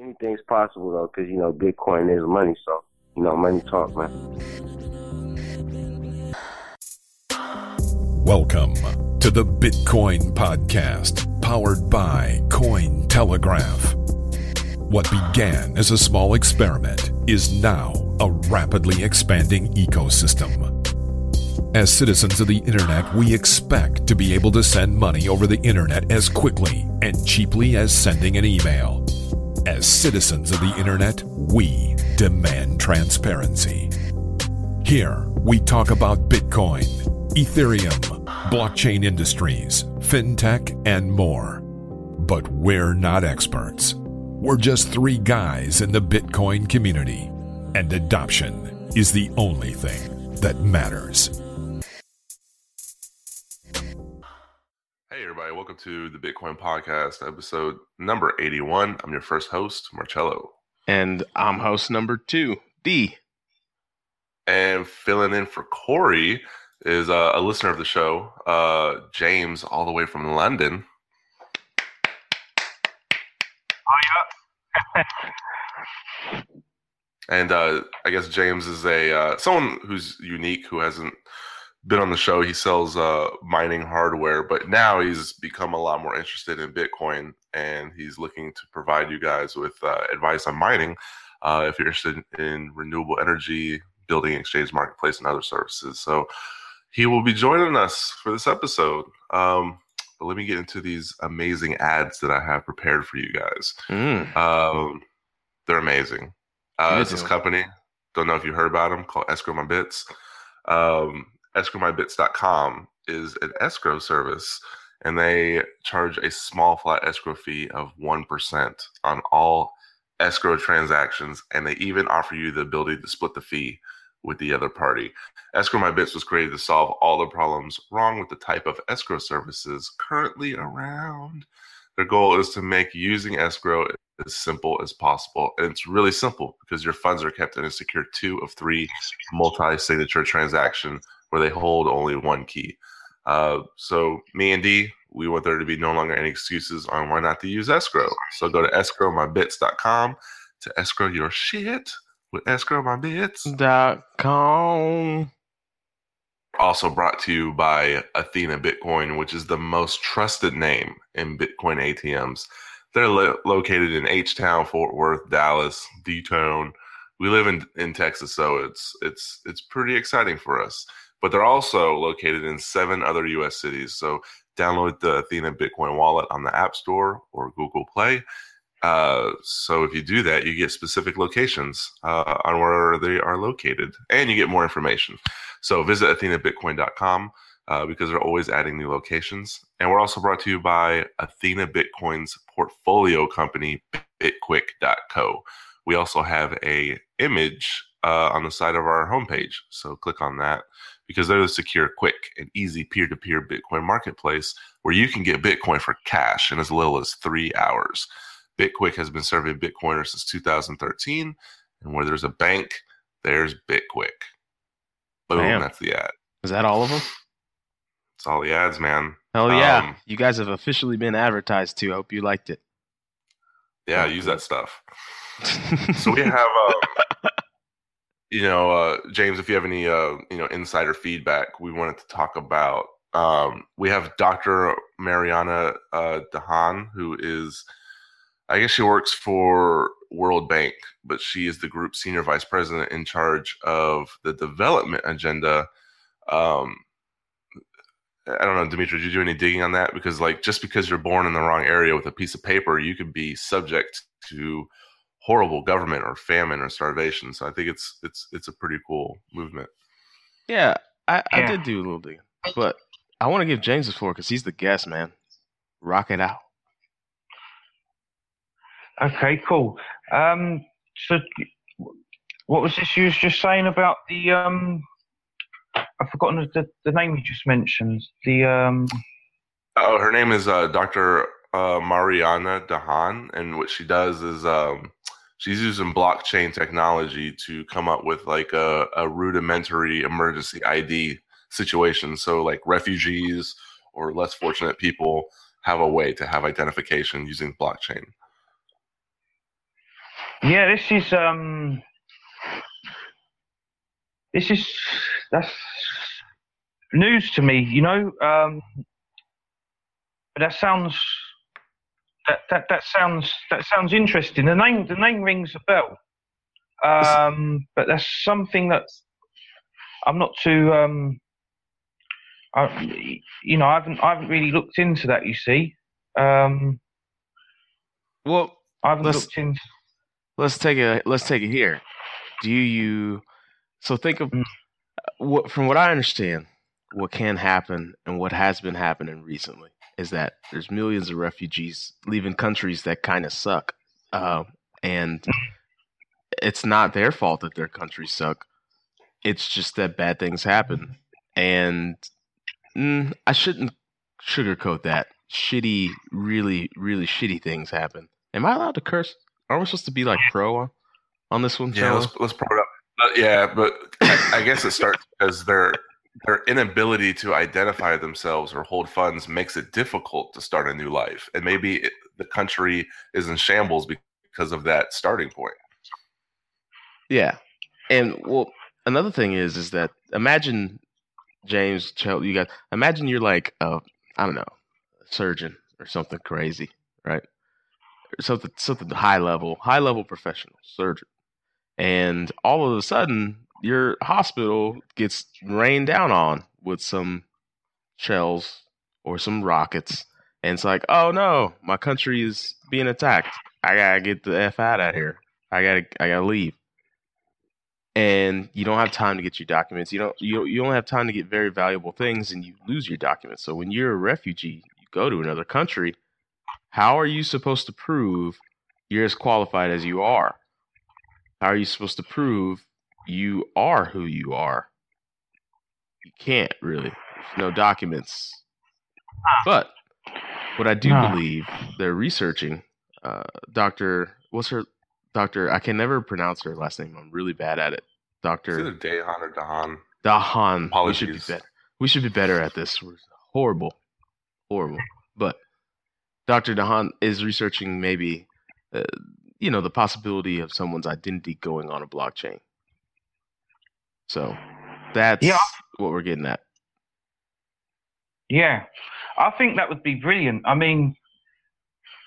anything's possible though, because you know Bitcoin is money. So you know, money talk, man. Welcome to the Bitcoin Podcast, powered by Cointelegraph. What began as a small experiment is now a rapidly expanding ecosystem. As citizens of the internet, we expect to be able to send money over the internet as quickly and cheaply as sending an email. As citizens of the internet, we demand transparency. Here, we talk about Bitcoin, Ethereum, blockchain industries, fintech, and more. But we're not experts. We're just three guys in the Bitcoin community, and adoption is the only thing that matters. Everybody, welcome to the Bitcoin Podcast, episode number 81. I'm your first host, Marcello. And I'm host number two, D. And filling in for Corey is uh, a listener of the show, uh, James, all the way from London. and uh, I guess James is a uh, someone who's unique who hasn't been on the show. He sells uh, mining hardware, but now he's become a lot more interested in Bitcoin, and he's looking to provide you guys with uh, advice on mining. Uh, if you're interested in renewable energy, building exchange marketplace, and other services, so he will be joining us for this episode. Um, but let me get into these amazing ads that I have prepared for you guys. Mm. Um, they're amazing. Uh, it's this company. Don't know if you heard about them called Escrow My Bits. Um, escrowmybits.com is an escrow service and they charge a small flat escrow fee of 1% on all escrow transactions and they even offer you the ability to split the fee with the other party. Escrow My Bits was created to solve all the problems wrong with the type of escrow services currently around. Their goal is to make using escrow as simple as possible. And it's really simple because your funds are kept in a secure two of three multi signature transaction where they hold only one key. Uh, so, me and D, we want there to be no longer any excuses on why not to use escrow. So, go to escrowmybits.com to escrow your shit with Escrow My Bits. Dot com. Also brought to you by Athena Bitcoin, which is the most trusted name in Bitcoin ATMs. They're lo- located in H Town, Fort Worth, Dallas, D Town. We live in, in Texas, so it's it's it's pretty exciting for us. But they're also located in seven other U.S. cities. So download the Athena Bitcoin wallet on the App Store or Google Play. Uh, so if you do that, you get specific locations uh, on where they are located, and you get more information. So visit athenabitcoin.com uh, because they're always adding new locations. And we're also brought to you by Athena Bitcoin's portfolio company, bitquick.co. We also have a image uh, on the side of our homepage. So click on that because they're the secure, quick, and easy peer-to-peer Bitcoin marketplace where you can get Bitcoin for cash in as little as three hours. Bitquick has been serving Bitcoiners since 2013, and where there's a bank, there's Bitquick. Boom, Damn. that's the ad. Is that all of them? It's all the ads, man. Hell yeah. Um, you guys have officially been advertised to. I hope you liked it. Yeah, use that stuff. So we have, um, you know, uh, James, if you have any, uh, you know, insider feedback, we wanted to talk about. Um, we have Dr. Mariana uh, Dahan, who is, I guess she works for World Bank, but she is the group senior vice president in charge of the development agenda. Um, I don't know, Dimitri, did you do any digging on that? Because, like, just because you're born in the wrong area with a piece of paper, you could be subject to horrible government or famine or starvation. So I think it's it's it's a pretty cool movement. yeah, I, I Yeah. did do a little digging. But I want to give James the floor because he's the guest, man. Rock it out. Okay, cool. Um, so, what was this you was just saying about the um? I've forgotten the, the name you just mentioned. The um, Oh, her name is uh, Dr. Uh, Mariana Dahan, and what she does is um, she's using blockchain technology to come up with like a, a rudimentary emergency ID situation. So, like refugees or less fortunate people have a way to have identification using blockchain. Yeah, this is um, this is that's news to me. You know, um, that sounds that, that that sounds that sounds interesting. The name the name rings a bell, um, but that's something that I'm not too. Um, I, you know, I haven't I haven't really looked into that. You see, um, Well, I haven't looked into. Let's take it. Let's take it here. Do you? So think of Mm. what from what I understand, what can happen and what has been happening recently is that there's millions of refugees leaving countries that kind of suck, uh, and it's not their fault that their countries suck. It's just that bad things happen, and mm, I shouldn't sugarcoat that. Shitty, really, really shitty things happen. Am I allowed to curse? Are we supposed to be like pro on, this one? Yeah, let's let's pro it up. But yeah, but I, I guess it starts because their their inability to identify themselves or hold funds makes it difficult to start a new life, and maybe it, the country is in shambles because of that starting point. Yeah, and well, another thing is, is that imagine James, you got imagine you're like a I don't know, a surgeon or something crazy, right? Something something high level, high level professional surgeon, and all of a sudden your hospital gets rained down on with some shells or some rockets, and it's like, oh no, my country is being attacked. I gotta get the f out of here. I gotta I gotta leave and you don't have time to get your documents. You don't you you don't have time to get very valuable things, and you lose your documents. So when you're a refugee, you go to another country. How are you supposed to prove you're as qualified as you are? How are you supposed to prove you are who you are? You can't really. No documents. But what I do No. believe they're researching, uh, Doctor, what's her Doctor? I can never pronounce her last name. I'm really bad at it. It's either Doctor Dahan or Dahan. Dahan. Apologies. We should be better. We should be better at this. We're horrible, horrible. But Doctor Dahan is researching maybe, uh, you know, the possibility of someone's identity going on a blockchain. So that's Yeah. what we're getting at. Yeah, I think that would be brilliant. I mean,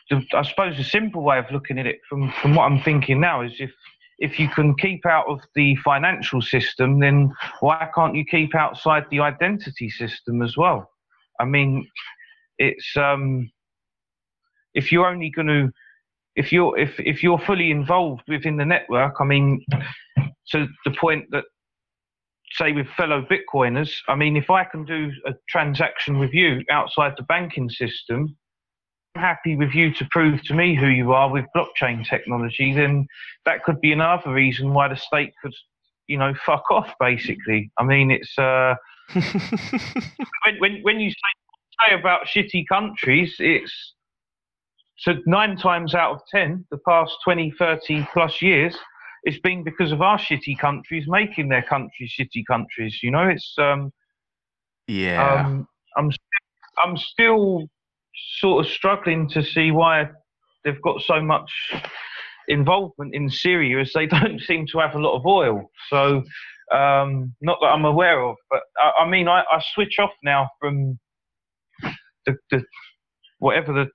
the, I suppose the simple way of looking at it, from from what I'm thinking now, is if if you can keep out of the financial system, then why can't you keep outside the identity system as well? I mean, it's um, if you're only going to if you're if if you're fully involved within the network, I mean, to the point that say with fellow Bitcoiners, I mean, if I can do a transaction with you outside the banking system, I'm happy with you to prove to me who you are with blockchain technology, then that could be another reason why the state could, you know, fuck off. Basically, I mean, it's uh, when when when you say, say about shitty countries, it's so nine times out of ten, the past 20, 30 plus years, it's been because of our shitty countries making their countries shitty countries. You know, it's um, yeah. um, I'm I'm still sort of struggling to see why they've got so much involvement in Syria, as they don't seem to have a lot of oil. So, um, not that I'm aware of, but I, I mean, I, I switch off now from the, the whatever the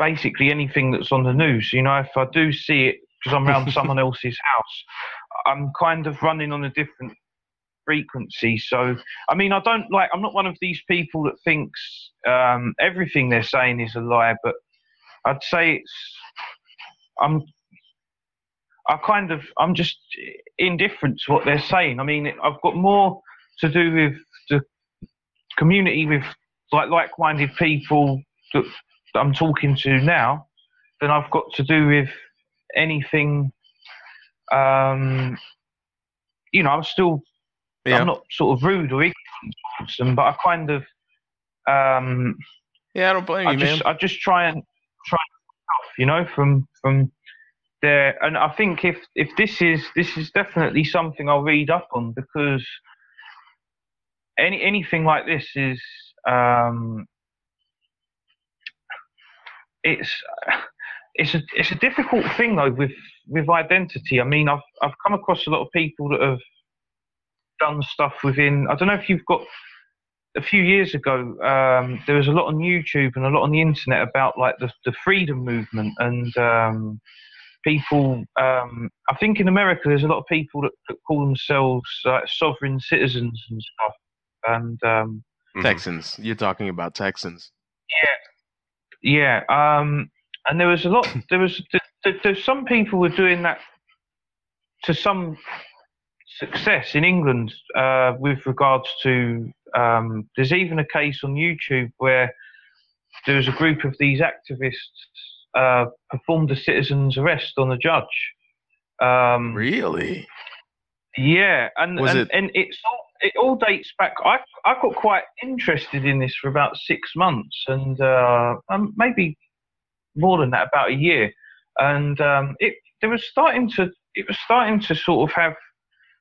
basically anything that's on the news. You know, if I do see it because I'm around someone else's house, I'm kind of running on a different frequency. So, I mean, I don't like. I'm not one of these people that thinks um, everything they're saying is a lie, but I'd say it's. I'm. I kind of. I'm just indifferent to what they're saying. I mean, I've got more to do with the community with like like-minded people that, that I'm talking to now than I've got to do with anything. Um, you know, I'm still yeah. I'm not sort of rude or ignorant towards them, but I kind of, um, yeah, I don't blame I you, just, man. I just try and try and you know, from from there. And I think if if this is this is definitely something I'll read up on because any anything like this is, um, it's it's a it's a difficult thing though with with identity. I mean, I've I've come across a lot of people that have done stuff within. I don't know if you've got. A few years ago, um, there was a lot on YouTube and a lot on the internet about like the the freedom movement and um, people. Um, I think in America, there's a lot of people that, that call themselves like sovereign citizens and stuff. And um. Texans. You're talking about Texans. Yeah, um, and there was a lot. There was th- th- there's some people were doing that to some success in England uh, with regards to. Um, there's even a case on YouTube where there was a group of these activists uh, performed a citizen's arrest on a judge. Um, Really? yeah, and Was and, it- and it's all, it all dates back. I I got quite interested in this for about six months, and uh, um, maybe more than that, about a year. And um, it there was starting to it was starting to sort of have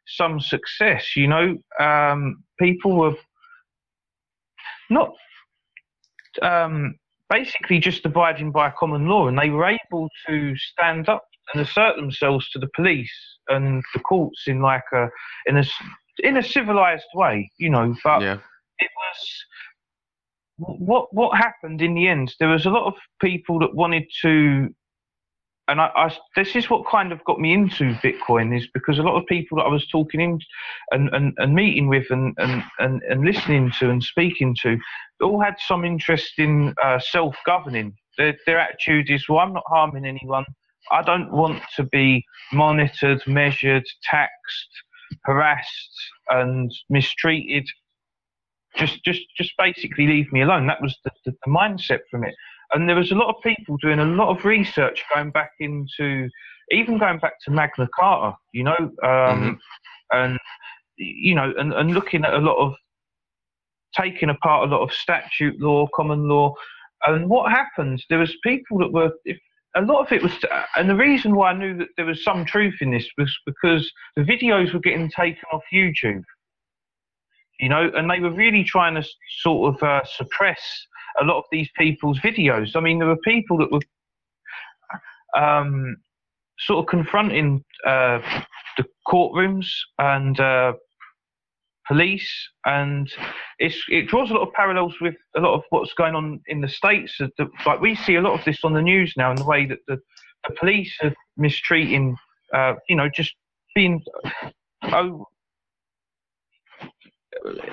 some success. You know, um, people were not um, basically just abiding by common law, and they were able to stand up and assert themselves to the police and the courts in like a in a in a civilized way, you know. But Yeah. it was what what happened in the end. There was a lot of people that wanted to, and I, I this is what kind of got me into Bitcoin is because a lot of people that I was talking in and, and, and meeting with and, and, and, and listening to and speaking to all had some interest in uh, self governing. Their, their attitude is, well, I'm not harming anyone. I don't want to be monitored, measured, taxed, harassed, and mistreated. Just, just, just basically leave me alone. That was the, the, the mindset from it. And there was a lot of people doing a lot of research going back into, even going back to Magna Carta, you know, um, and you know, and, and looking at a lot of taking apart a lot of statute law, common law, and what happened? There was people that were. If, a lot of it was, and the reason why I knew that there was some truth in this was because the videos were getting taken off YouTube. You know, and they were really trying to sort of uh, suppress a lot of these people's videos. I mean, there were people that were um, sort of confronting uh, the courtrooms and uh, police, and it's, it draws a lot of parallels with a lot of what's going on in the states. Like we see a lot of this on the news now, in the way that the, the police are mistreating, uh, you know, just being oh,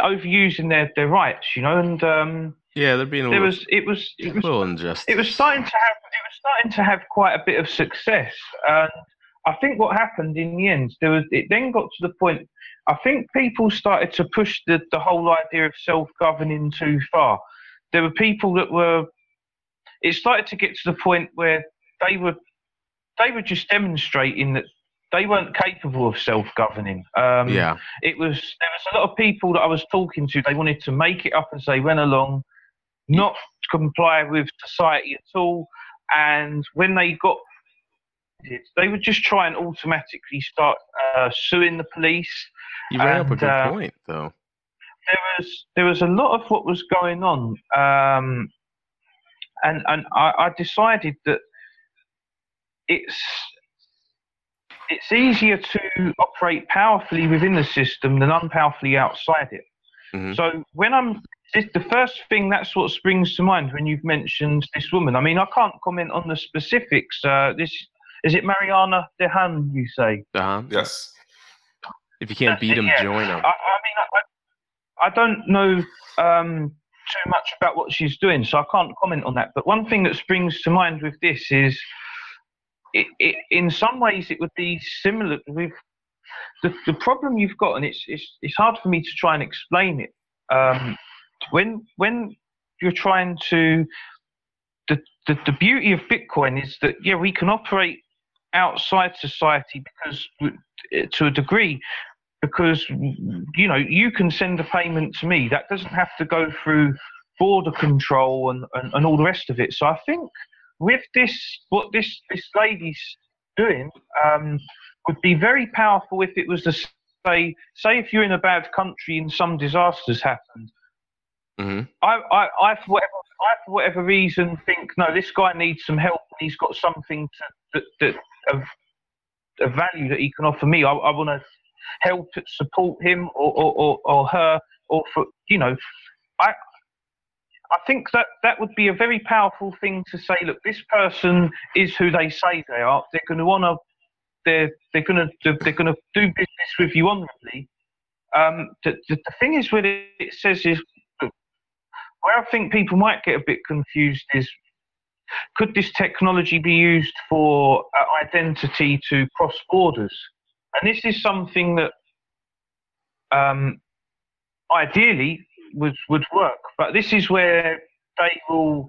overusing their, their rights, you know, and um, Yeah, they're being there was it was it was unjust. it was starting to have it was starting to have quite a bit of success and i think what happened in the end there was it then got to the point i think people started to push the, the whole idea of self-governing too far there were people that were it started to get to the point where they were they were just demonstrating that they weren't capable of self-governing um, yeah. it was there was a lot of people that I was talking to. They wanted to make it up as they went along, not comply with society at all. And when they got it, they would just try and automatically start uh, suing the police. You bring up a good uh, point, though. There was there was a lot of what was going on, um, and and I, I decided that it's it's easier to operate powerfully within the system than unpowerfully outside it. Mhm. So when I'm this, the first thing that's what springs to mind when you've mentioned this woman. I mean, I can't comment on the specifics. Uh, this is it, Mariana Dahan? You say? Uh-huh. Yes. If you can't beat them, Yeah. join I, them. I mean, I, I don't know um, too much about what she's doing, so I can't comment on that. But one thing that springs to mind with this is, it, it, in some ways, it would be similar with the, the problem you've got, and it's, it's it's hard for me to try and explain it. Um, when when you're trying to, the, the the beauty of Bitcoin is that yeah, we can operate outside society because to a degree because you know you can send a payment to me. That doesn't have to go through border control and, and, and all the rest of it. So i think with this what this this lady's doing um, would be very powerful if it was to say say if you're in a bad country and some disasters happened hmm I, I, I, for whatever, I, for whatever reason, think no, this guy needs some help. and He's got something to, that, that of a value that he can offer me. I, I want to help support him or, or, or, or her, or for you know, I I think that that would be a very powerful thing to say. Look, this person is who they say they are. They're going to honour. They're they're going to they're going to do business with you honourably. Um, the, the, the thing is, what it says is where I think people might get a bit confused is could this technology be used for uh, identity to cross borders? And this is something that um, ideally would would work. But this is where they will.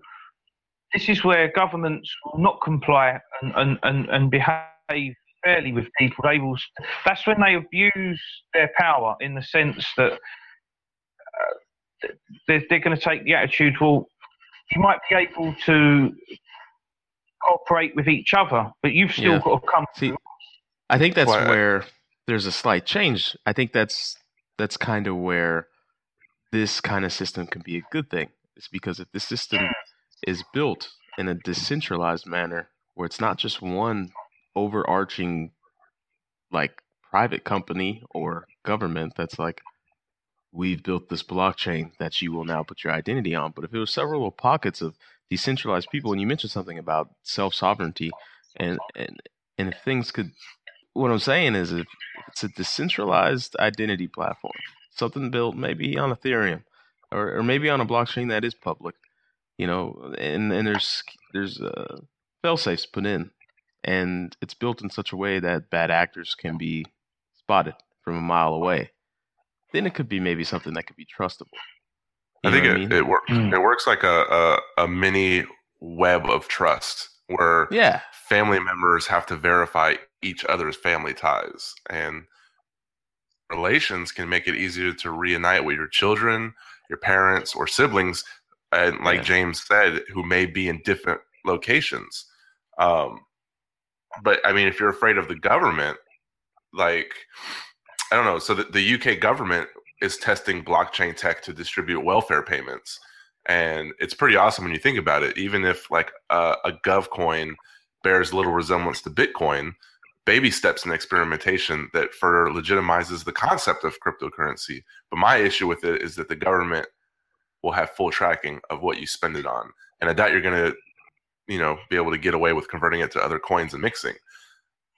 This is where governments will not comply and, and, and, and behave fairly with people. They will. That's when they abuse their power in the sense that they're, they're going to take the attitude. Well, you might be able to cooperate with each other, but you've still yeah. got to come. See, I think that's where there's a slight change. I think that's that's kind of where this kind of system can be a good thing. It's because if the system is built in a decentralized manner where it's not just one overarching like private company or government that's like we've built this blockchain that you will now put your identity on but if it was several little pockets of decentralized people and you mentioned something about self-sovereignty and and and if things could what i'm saying is if it's a decentralized identity platform something built maybe on Ethereum or, or maybe on a blockchain that is public, you know, and, and there's there's uh, fail safes put in, and it's built in such a way that bad actors can be spotted from a mile away. Then it could be maybe something that could be trustable. You I think it, I mean? it works. Mm. It works like a, a, a mini web of trust where yeah. family members have to verify each other's family ties and relations can make it easier to reunite with your children, your parents, or siblings, and like yeah. James said, who may be in different locations. Um, but I mean, if you're afraid of the government, like I don't know, so the, the UK government is testing blockchain tech to distribute welfare payments, and it's pretty awesome when you think about it. Even if like a, a Gov coin bears little resemblance to Bitcoin, baby steps in experimentation that further legitimizes the concept of cryptocurrency. But my issue with it is that the government will have full tracking of what you spend it on. And I doubt you're going to, you know, be able to get away with converting it to other coins and mixing.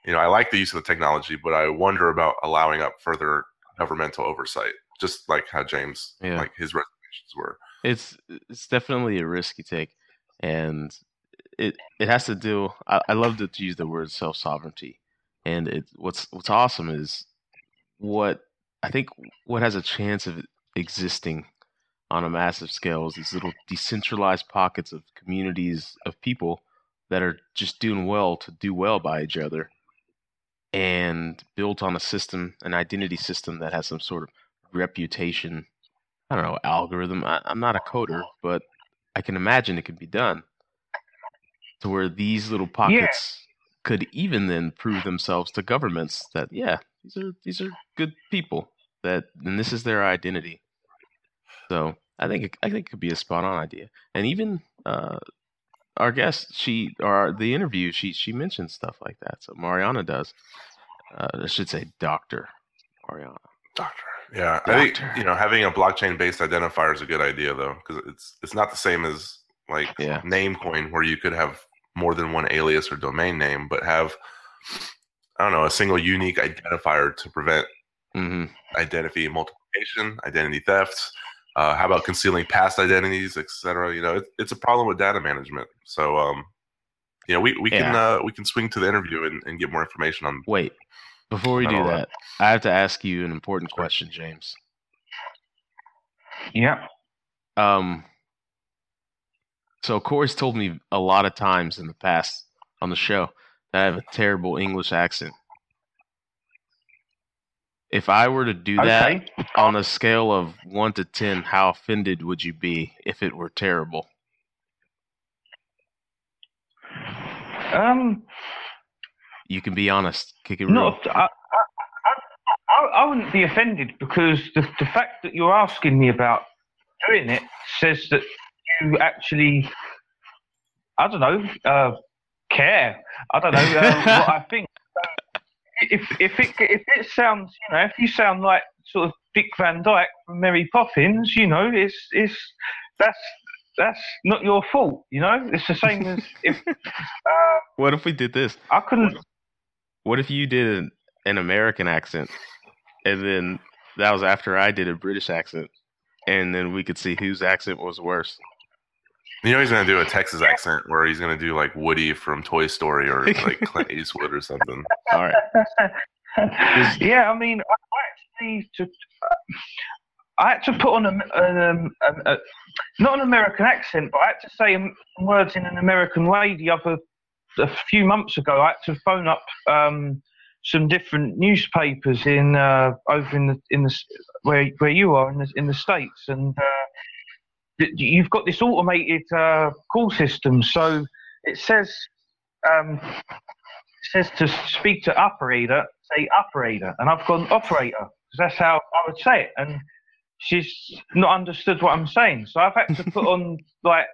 You know, I like the use of the technology, but I wonder about allowing up further governmental oversight, just like how James, yeah. like his reservations were. It's it's definitely a risky take, and it it has to do. I, I love to use the word self sovereignty and it what's what's awesome is what I think what has a chance of existing on a massive scale is these little decentralized pockets of communities of people that are just doing well to do well by each other and built on a system, an identity system that has some sort of reputation. I don't know, algorithm. I, am not a coder, but I can imagine it could be done to where these little pockets could even then prove themselves to governments that yeah, these are these are good people that and this is their identity. So I think it, I think it could be a spot on idea, and even uh, our guest, she or the interview, she she mentions stuff like that. So Mariana does. Uh, I should say Doctor Mariana. Doctor. Yeah, Doctor. I think you know having a blockchain based identifier is a good idea though, because it's it's not the same as like yeah. Namecoin where you could have more than one alias or domain name, but have I don't know a single unique identifier to prevent mm-hmm. identity multiplication, identity thefts. Uh, how about concealing past identities, etc. You know, it, it's a problem with data management. So, um, you know, we, we yeah. can uh, we can swing to the interview and, and get more information on. Wait, before we do that, I have to ask you an important question, James. Yeah. Um, so Corey's told me a lot of times in the past on the show that I have a terrible English accent. If I were to do that on a scale of one to ten, how offended would you be if it were terrible? Um, you can be honest. Kick it real. I, I, I, I, wouldn't be offended because the the fact that you're asking me about doing it says that you actually, I don't know, uh, care. I don't know uh, what I think. If if it if it sounds, you know, if you sound like sort of Dick Van Dyke from Mary Poppins, you know, it's it's that's that's not your fault, you know. It's the same as if. Uh, what if we did this? I couldn't. What if you did an, an American accent, and then that was after I did a British accent, and then we could see whose accent was worse. You know he's gonna do a Texas accent where he's gonna do like Woody from Toy Story or like Clint Eastwood or something. All right. yeah, I mean, I actually to, I had to put on a, um, a, a, not an American accent, but I had to say words in an American way. The other a few months ago, I had to phone up um, some different newspapers in uh, over in the in the where where you are in the in the states, and uh, you've got this automated uh, call system. So it says um, it says to speak to operator, say operator, and I've gone operator because that's how I would say it, and she's not understood what I'm saying. So I've had to put on like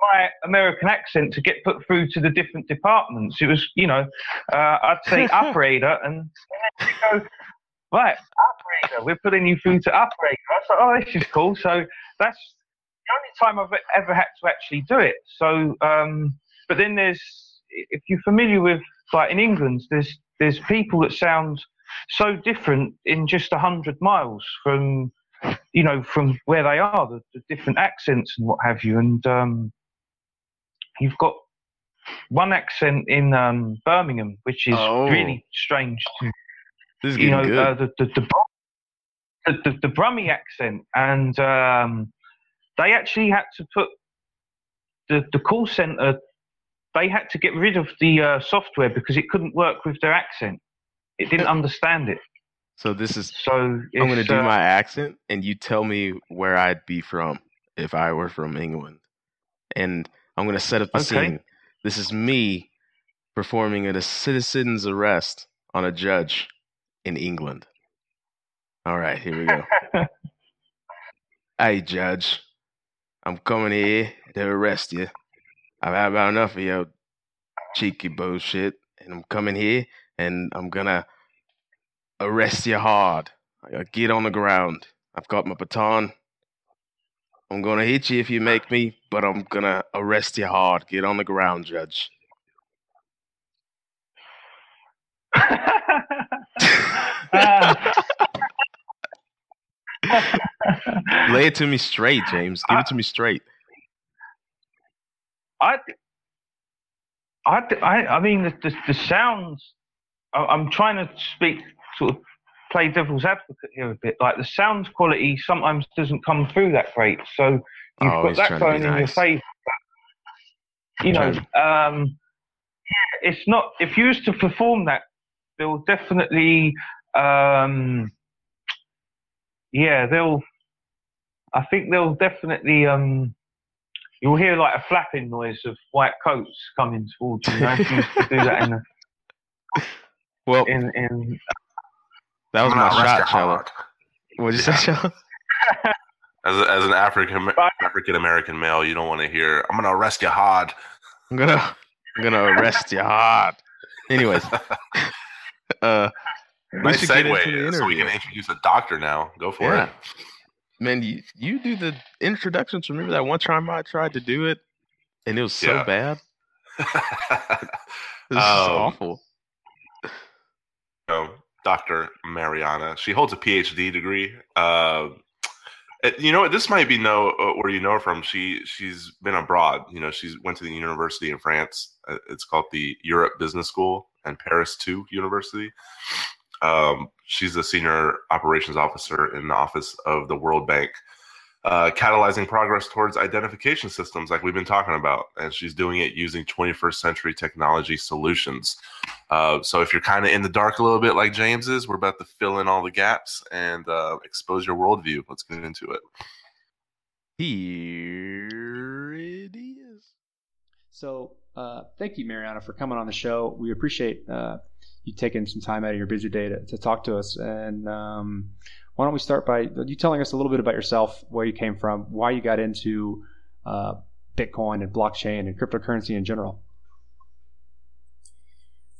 my American accent to get put through to the different departments. It was, you know, uh, I'd say operator, and then go, right, operator, we're putting you through to operator. I was like, oh, this is cool. So that's the only time I've ever had to actually do it. So, um, but then there's, if you're familiar with, like in England, there's there's people that sound so different in just a hundred miles from, you know, from where they are, the, the different accents and what have you, and um, you've got one accent in um, Birmingham, which is oh. really strange. To, this is you know, uh, the, the, the, the, the, Brummie accent, and um, they actually had to put the, the call center. They had to get rid of the uh, software because it couldn't work with their accent. It didn't understand it. So this is so. I'm going to do uh, my accent, and you tell me where I'd be from if I were from England, and I'm going to set up the okay. scene. This is me performing at a citizen's arrest on a judge in England. All right, here we go. hey, judge, I'm coming here to arrest you. I've had about enough of your cheeky bullshit, and I'm coming here and I'm gonna arrest you hard. I get on the ground. I've got my baton. I'm gonna hit you if you make me, but I'm gonna arrest you hard. Get on the ground, Judge. Lay it to me straight, James. Give it to me straight. I, I, I, I mean, the, the, the sounds. I'm trying to speak sort of play devil's advocate here a bit. Like the sound quality sometimes doesn't come through that great. So you've oh, got that going in nice. your favour. You know, um, it's not. If you used to perform that, they'll definitely. Um, yeah, they'll. I think they'll definitely. Um, you'll hear like a flapping noise of white coats coming towards you. you know, you used to do that in the. Well, in in that was my shot, Shello. What'd you yeah. say, Shello? As, a, as an African African American male, you don't want to hear "I'm gonna arrest you hard." I'm gonna I'm gonna arrest you hard. Anyways, uh, nice segue. So we can introduce a doctor now. Go for yeah. it. Man, you, you do the introductions. Remember that one time I tried to do it, and it was so yeah. bad. this um, is awful. Oh, Dr. Mariana. She holds a PhD degree. Uh, you know what? This might be know uh, where you know her from. She she's been abroad. You know, she's went to the university in France. Uh, it's called the Europe Business School and Paris Two University. Um, she's a senior operations officer in the office of the World Bank uh, catalyzing progress towards identification systems like we've been talking about. And she's doing it using 21st century technology solutions. Uh, so if you're kind of in the dark a little bit like james is we're about to fill in all the gaps and uh, expose your worldview. Let's get into it. Here it is. So uh, thank you mariana for coming on the show. We appreciate uh, you taking some time out of your busy day to, to talk to us and um, why don't we start by you telling us a little bit about yourself, where you came from, why you got into uh, Bitcoin and blockchain and cryptocurrency in general?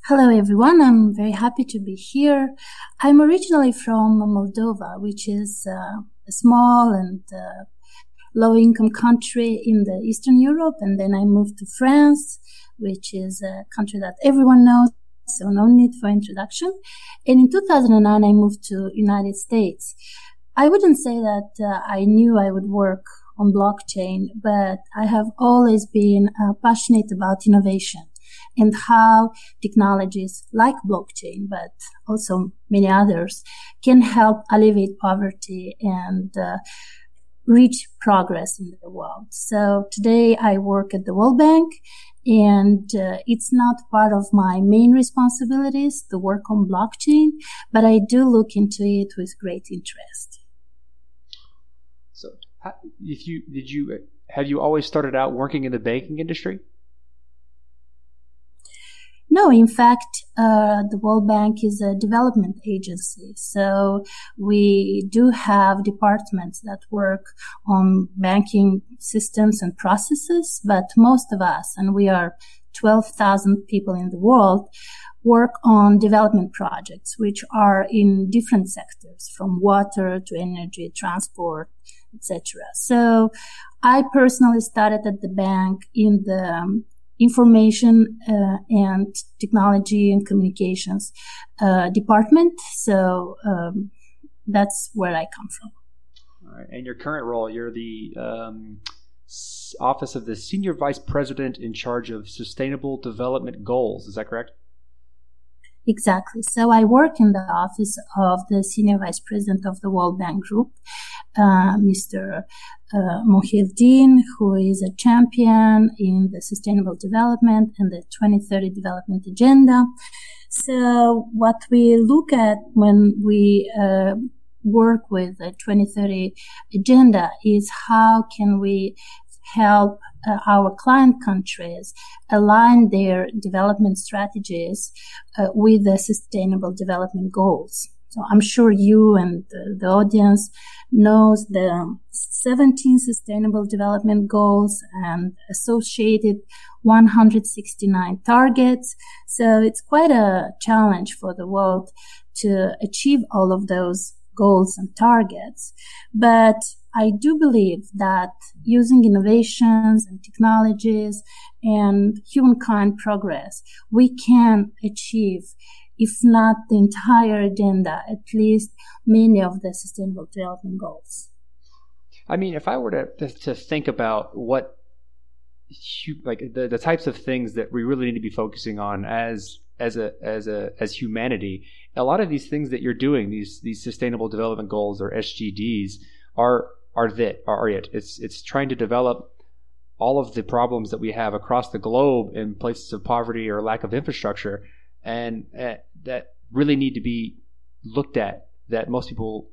Hello, everyone. I'm very happy to be here. I'm originally from Moldova, which is uh, a small and uh, low income country in the Eastern Europe. And then I moved to France, which is a country that everyone knows. So no need for introduction. And in 2009, I moved to United States. I wouldn't say that uh, I knew I would work on blockchain, but I have always been uh, passionate about innovation and how technologies like blockchain, but also many others can help alleviate poverty and uh, reach progress in the world. So today I work at the World Bank and uh, it's not part of my main responsibilities to work on blockchain, but I do look into it with great interest. So, if you did you have you always started out working in the banking industry? No, in fact, uh, the World Bank is a development agency. So we do have departments that work on banking systems and processes, but most of us, and we are 12,000 people in the world, work on development projects, which are in different sectors, from water to energy, transport, etc. So I personally started at the bank in the um, information uh, and technology and communications uh, department. So um, that's where I come from. All right. And your current role, you're the um, Office of the Senior Vice President in charge of Sustainable Development Goals. Is that correct? Exactly. So I work in the office of the Senior Vice President of the World Bank Group, uh, Mr. Uh, Mohieldin, who is a champion in the sustainable development and the 2030 development agenda. So what we look at when we uh, work with the 2030 agenda is how can we help uh, our client countries align their development strategies uh, with the sustainable development goals. So I'm sure you and the, the audience knows the 17 sustainable development goals and associated 169 targets. So it's quite a challenge for the world to achieve all of those goals and targets. But I do believe that using innovations and technologies and humankind progress, we can achieve if not the entire agenda, at least many of the sustainable development goals. I mean, if I were to, to think about what like the, the types of things that we really need to be focusing on as as a as a as humanity, a lot of these things that you're doing, these these sustainable development goals or SDGs, are are that are it. It's it's trying to develop all of the problems that we have across the globe in places of poverty or lack of infrastructure and uh, that really need to be looked at that most people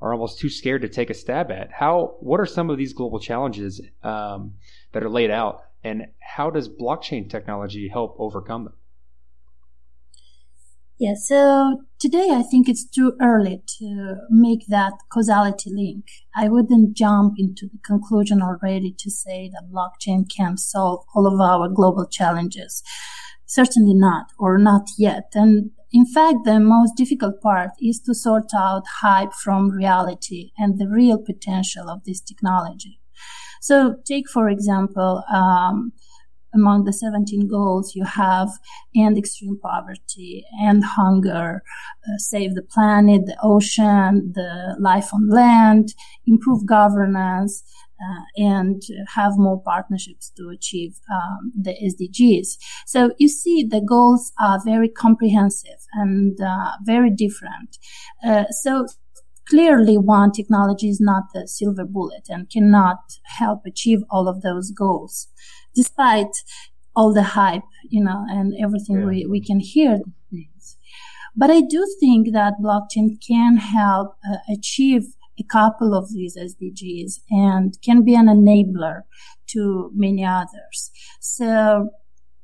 are almost too scared to take a stab at. How? What are some of these global challenges um, that are laid out, and how does blockchain technology help overcome them? Yeah, so today I think it's too early to make that causality link. I wouldn't jump into the conclusion already to say that blockchain can solve all of our global challenges. Certainly not, or not yet. And in fact, the most difficult part is to sort out hype from reality and the real potential of this technology. So take, for example, um, among the 17 goals you have end extreme poverty end hunger uh, save the planet the ocean the life on land improve governance uh, and have more partnerships to achieve um, the SDGs. So you see, the goals are very comprehensive and uh, very different. Uh, so clearly, one technology is not the silver bullet and cannot help achieve all of those goals, despite all the hype, you know, and everything yeah. we, we can hear. But I do think that blockchain can help uh, achieve a couple of these SDGs and can be an enabler to many others. So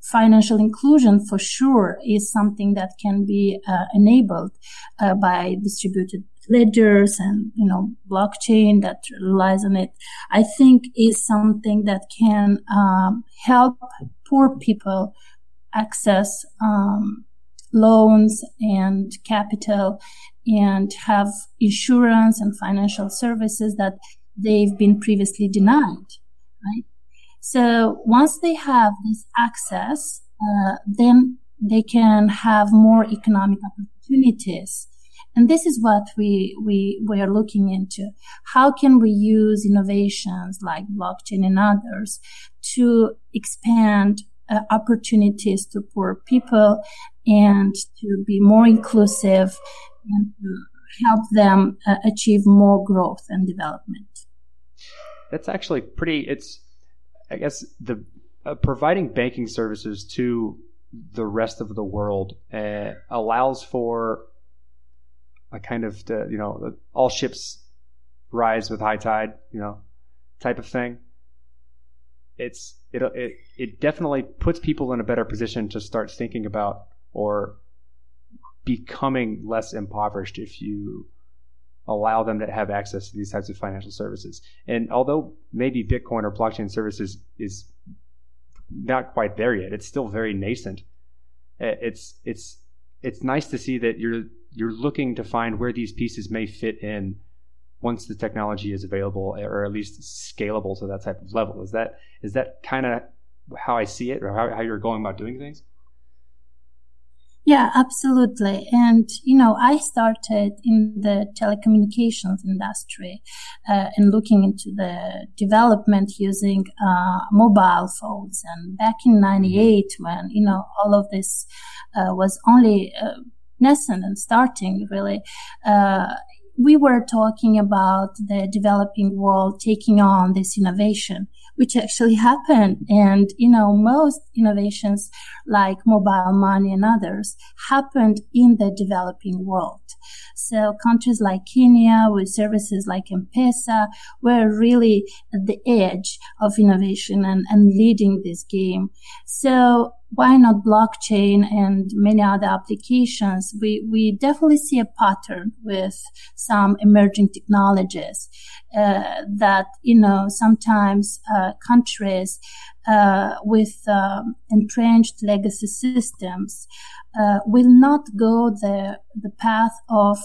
financial inclusion for sure is something that can be uh, enabled uh, by distributed ledgers and you know blockchain that relies on it i think is something that can um, help poor people access um, loans and capital and have insurance and financial services that they've been previously denied, right? So once they have this access, uh, then they can have more economic opportunities. And this is what we, we, we are looking into. How can we use innovations like blockchain and others to expand uh, opportunities to poor people and to be more inclusive and to help them uh, achieve more growth and development. That's actually pretty. It's, I guess, the uh, providing banking services to the rest of the world uh, allows for a kind of the, you know all ships rise with high tide, you know, type of thing. It's it it it definitely puts people in a better position to start thinking about or becoming less impoverished if you allow them to have access to these types of financial services. And although maybe Bitcoin or blockchain services is not quite there yet, it's still very nascent. Uh, it's it's it's nice to see that you're you're looking to find where these pieces may fit in once the technology is available or at least scalable to that type of level. Is that is that kind of how I see it or how, how you're going about doing things? Yeah, absolutely. And, you know, I started in the telecommunications industry uh, and looking into the development using uh, mobile phones. And back in 98, when, you know, all of this uh, was only uh, nascent and starting really, uh, we were talking about the developing world taking on this innovation which actually happened. And, you know, most innovations like mobile money and others happened in the developing world. So countries like Kenya with services like M-Pesa were really at the edge of innovation and, and leading this game. So why not blockchain and many other applications? We, we definitely see a pattern with some emerging technologies. Uh, that you know sometimes uh, countries uh, with um, entrenched legacy systems uh, will not go the the path of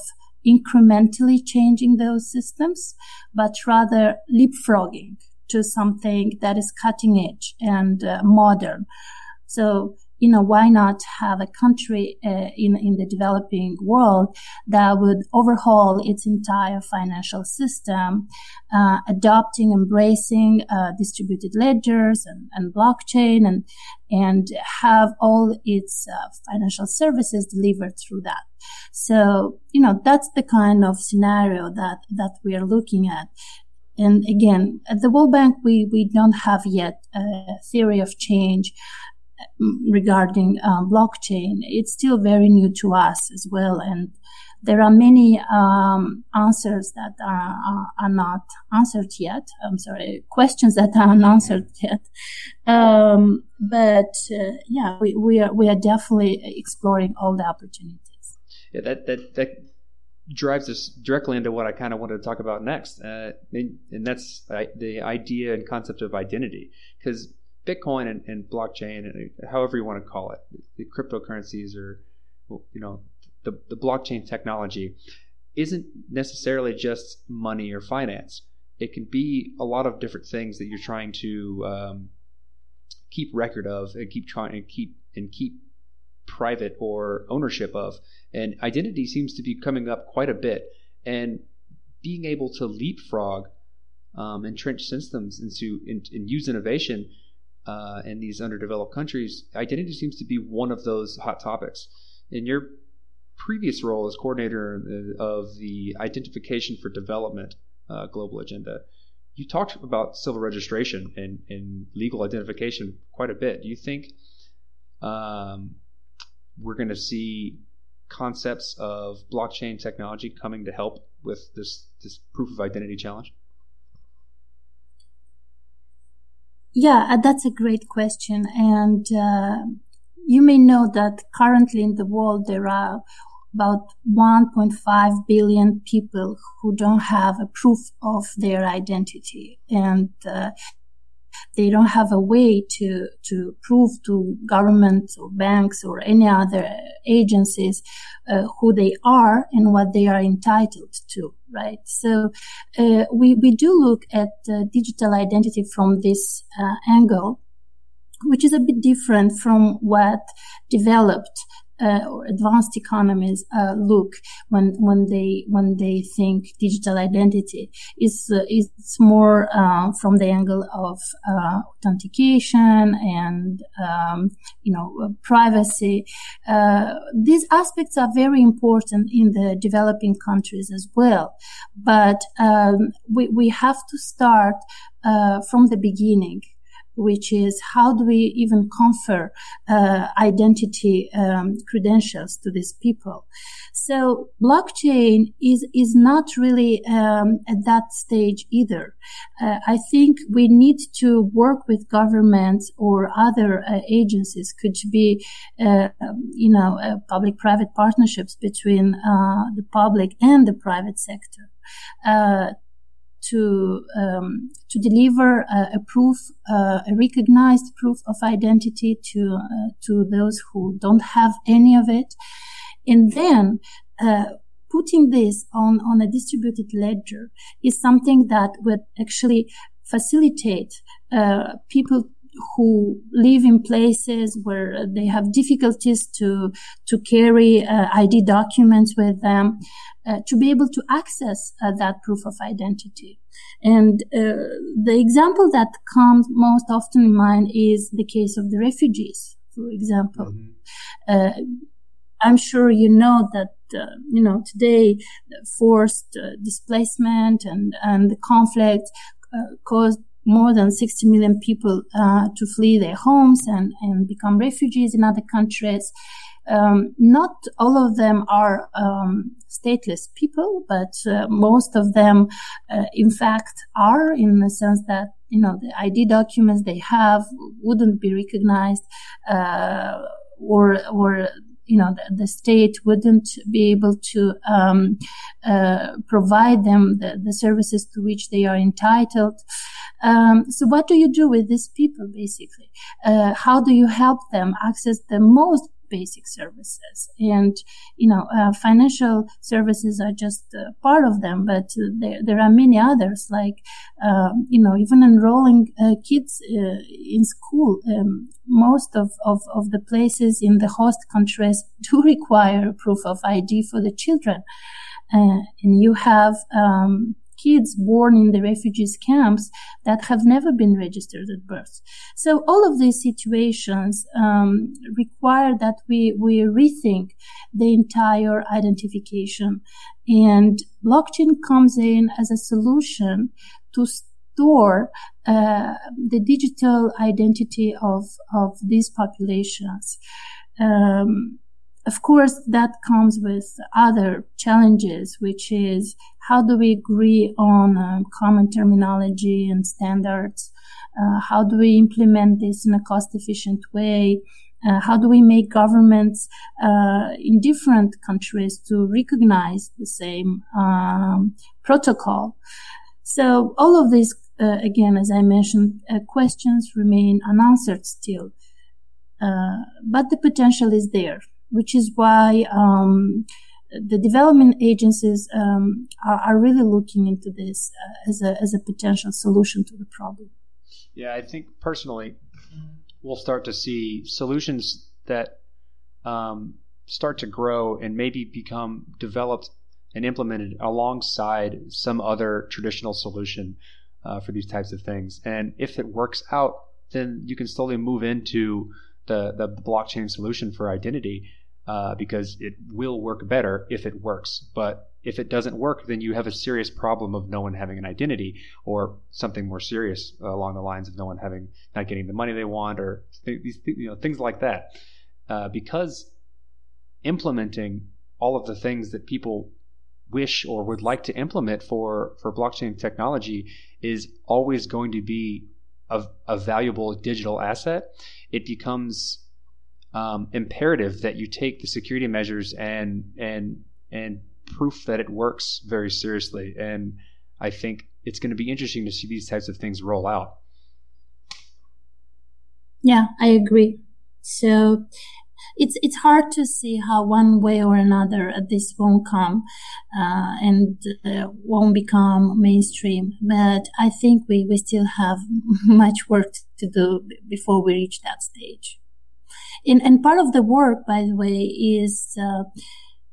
incrementally changing those systems, but rather leapfrogging to something that is cutting edge and uh, modern. So you know, why not have a country uh, in in the developing world that would overhaul its entire financial system, uh, adopting, embracing uh, distributed ledgers and, and, blockchain, and and have all its uh, financial services delivered through that. So, you know, that's the kind of scenario that that we are looking at. And again, at the World Bank, we, we don't have yet a theory of change regarding um, blockchain, it's still very new to us as well. And there are many um, answers that are, are, are, not answered yet. I'm sorry, questions that are unanswered yet. Um, but uh, yeah, we, we are we are definitely exploring all the opportunities. Yeah, that that that drives us directly into what I kind of wanted to talk about next, uh, and, that's uh, the idea and concept of identity. Because Bitcoin and, and blockchain, and however you want to call it, the cryptocurrencies or you know the, the blockchain technology isn't necessarily just money or finance. It can be a lot of different things that you're trying to um, keep record of and keep trying and keep and keep private or ownership of. And identity seems to be coming up quite a bit. And being able to leapfrog um, entrenched systems into and, and use innovation uh, in these underdeveloped countries, identity seems to be one of those hot topics. In your previous role as coordinator of the Identification for Development uh, Global Agenda, you talked about civil registration and, and, legal identification quite a bit. Do you think um, we're going to see concepts of blockchain technology coming to help with this this proof of identity challenge? Yeah, uh, that's a great question. And uh, you may know that currently in the world there are about 1.5 billion people who don't have a proof of their identity. And uh, they don't have a way to to prove to governments or banks or any other agencies uh, who they are and what they are entitled to right? So uh, we we do look at digital identity from this uh, angle which is a bit different from what developed uh, or advanced economies uh, look when when they when they think digital identity is uh, it's more uh, from the angle of uh, authentication and um, you know privacy. Uh, these aspects are very important in the developing countries as well, but um, we we have to start from the beginning which is how do we even confer uh, identity um, credentials to these people? So blockchain is is not really um, at that stage either. Uh, I think we need to work with governments or other uh, agencies. Could be, uh, you know, uh, public-private partnerships between uh, the public and the private sector to um, to deliver a, a proof, uh, a recognized proof of identity to uh, to those who don't have any of it, and then. Uh, putting this on, on a distributed ledger is something that would actually facilitate uh, people who live in places where they have difficulties to to carry uh, ID documents with them, uh, to be able to access uh, that proof of identity. And uh, the example that comes most often in mind is the case of the refugees, for example. Mm-hmm. Uh, I'm sure you know that uh, you know today forced displacement and and the conflict caused more than 60 million people uh, to flee their homes and, and become refugees in other countries. Um, not all of them are um, stateless people, but uh, most of them, uh, in fact, are in the sense that you know the ID documents they have wouldn't be recognized, uh, or or you know the, the, state wouldn't be able to um, uh, provide them the, the, services to which they are entitled. Um, so what do you do with these people basically? Uh, how do you help them access the most basic services. And you know uh, financial services are just uh, part of them but there, there are many others like um, you know even enrolling uh, kids uh, in school um, most of, of, of the places in the host countries do require proof of id for the children. Uh, and you have um, kids born in the refugees camps that have never been registered at birth. So all of these situations um, require that we we rethink the entire identification, and blockchain comes in as a solution to store uh, the digital identity of of these populations. Um, of course, that comes with other challenges, which is how do we agree on um, common terminology and standards? Uh, how do we implement this in a cost efficient way? Uh, how do we make governments uh, in different countries to recognize the same um, protocol? So all of these, uh, again, as I mentioned, uh, questions remain unanswered still, uh, but the potential is there which is why um, the development agencies um, are, are, really looking into this uh, as, a, as a potential solution to the problem. Yeah, I think personally, we'll start to see solutions that um, start to grow and maybe become developed and implemented alongside some other traditional solution uh, for these types of things. And if it works out, then you can slowly move into the, the blockchain solution for identity uh, because it will work better if it works. But if it doesn't work, then you have a serious problem of no one having an identity, or something more serious uh, along the lines of no one having not getting the money they want, or these you know things like that. Uh, because implementing all of the things that people wish or would like to implement for for blockchain technology is always going to be a, a valuable digital asset. It becomes um, imperative that you take the security measures and and and proof that it works very seriously. And I think it's going to be interesting to see these types of things roll out. Yeah, I agree. So it's it's hard to see how one way or another this won't come uh, and uh, won't become mainstream. But I think we, we still have much work to do before we reach that stage. And, and part of the work, by the way, is uh,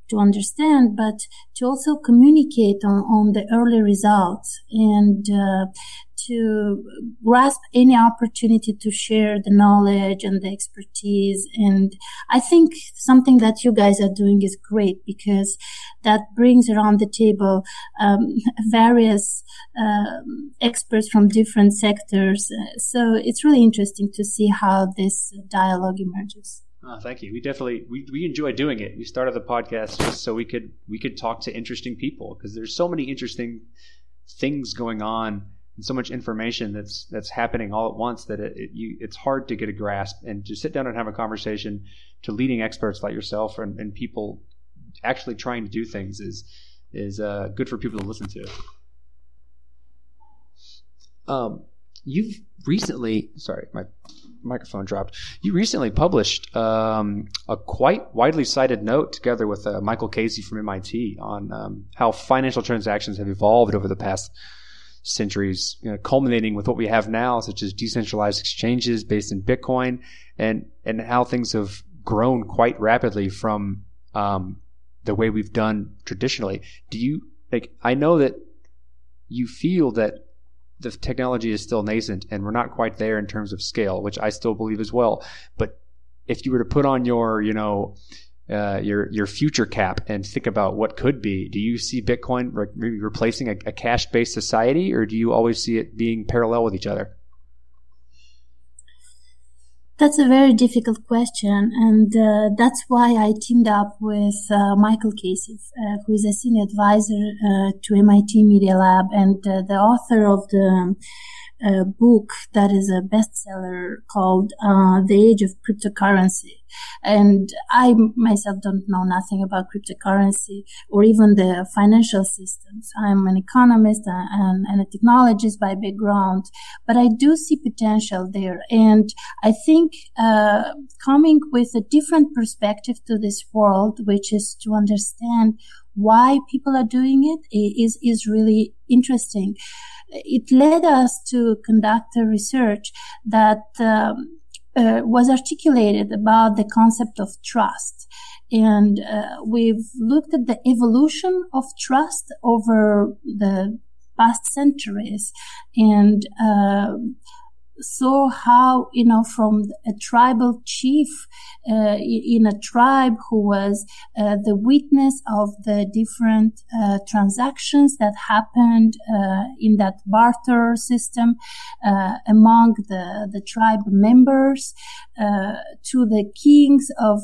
to understand, but to also communicate on, on the early results. And uh, to grasp any opportunity to share the knowledge and the expertise. And I think something that you guys are doing is great because that brings around the table um, various um, experts from different sectors. So it's really interesting to see how this dialogue emerges. Oh, thank you. We definitely we, we enjoy doing it. We started the podcast just so we could we could talk to interesting people because there's so many interesting things going on and so much information that's that's happening all at once that it, it, you, it's hard to get a grasp and to sit down and have a conversation to leading experts like yourself and, and people actually trying to do things is is uh, good for people to listen to. Um, you've recently sorry my microphone dropped. You recently published um, a quite widely cited note together with uh, Michael Casey from MIT on um, how financial transactions have evolved over the past centuries, you know, culminating with what we have now, such as decentralized exchanges based in Bitcoin, and and how things have grown quite rapidly from um, the way we've done traditionally. Do you like? I know that you feel that the technology is still nascent and we're not quite there in terms of scale, which I still believe as well. But if you were to put on your, you know, uh, your your future cap and think about what could be, do you see Bitcoin re- replacing a, a cash based society, or do you always see it being parallel with each other? That's a very difficult question, and uh, that's why I teamed up with uh, Michael Casey, uh, who is a senior advisor uh, to MIT Media Lab and uh, the author of the a book that is a bestseller called uh, The Age of Cryptocurrency. And I myself don't know nothing about cryptocurrency or even the financial systems. I'm an economist and, and a technologist by background, but I do see potential there. And I think uh, coming with a different perspective to this world, which is to understand why people are doing it, is is really interesting it led us to conduct a research that um, uh, was articulated about the concept of trust. And uh, we've looked at the evolution of trust over the past centuries and uh, saw how, you know, from a tribal chief uh, in a tribe who was uh, the witness of the different uh, transactions that happened uh, in that barter system uh, among the, the tribe members uh, to the kings of,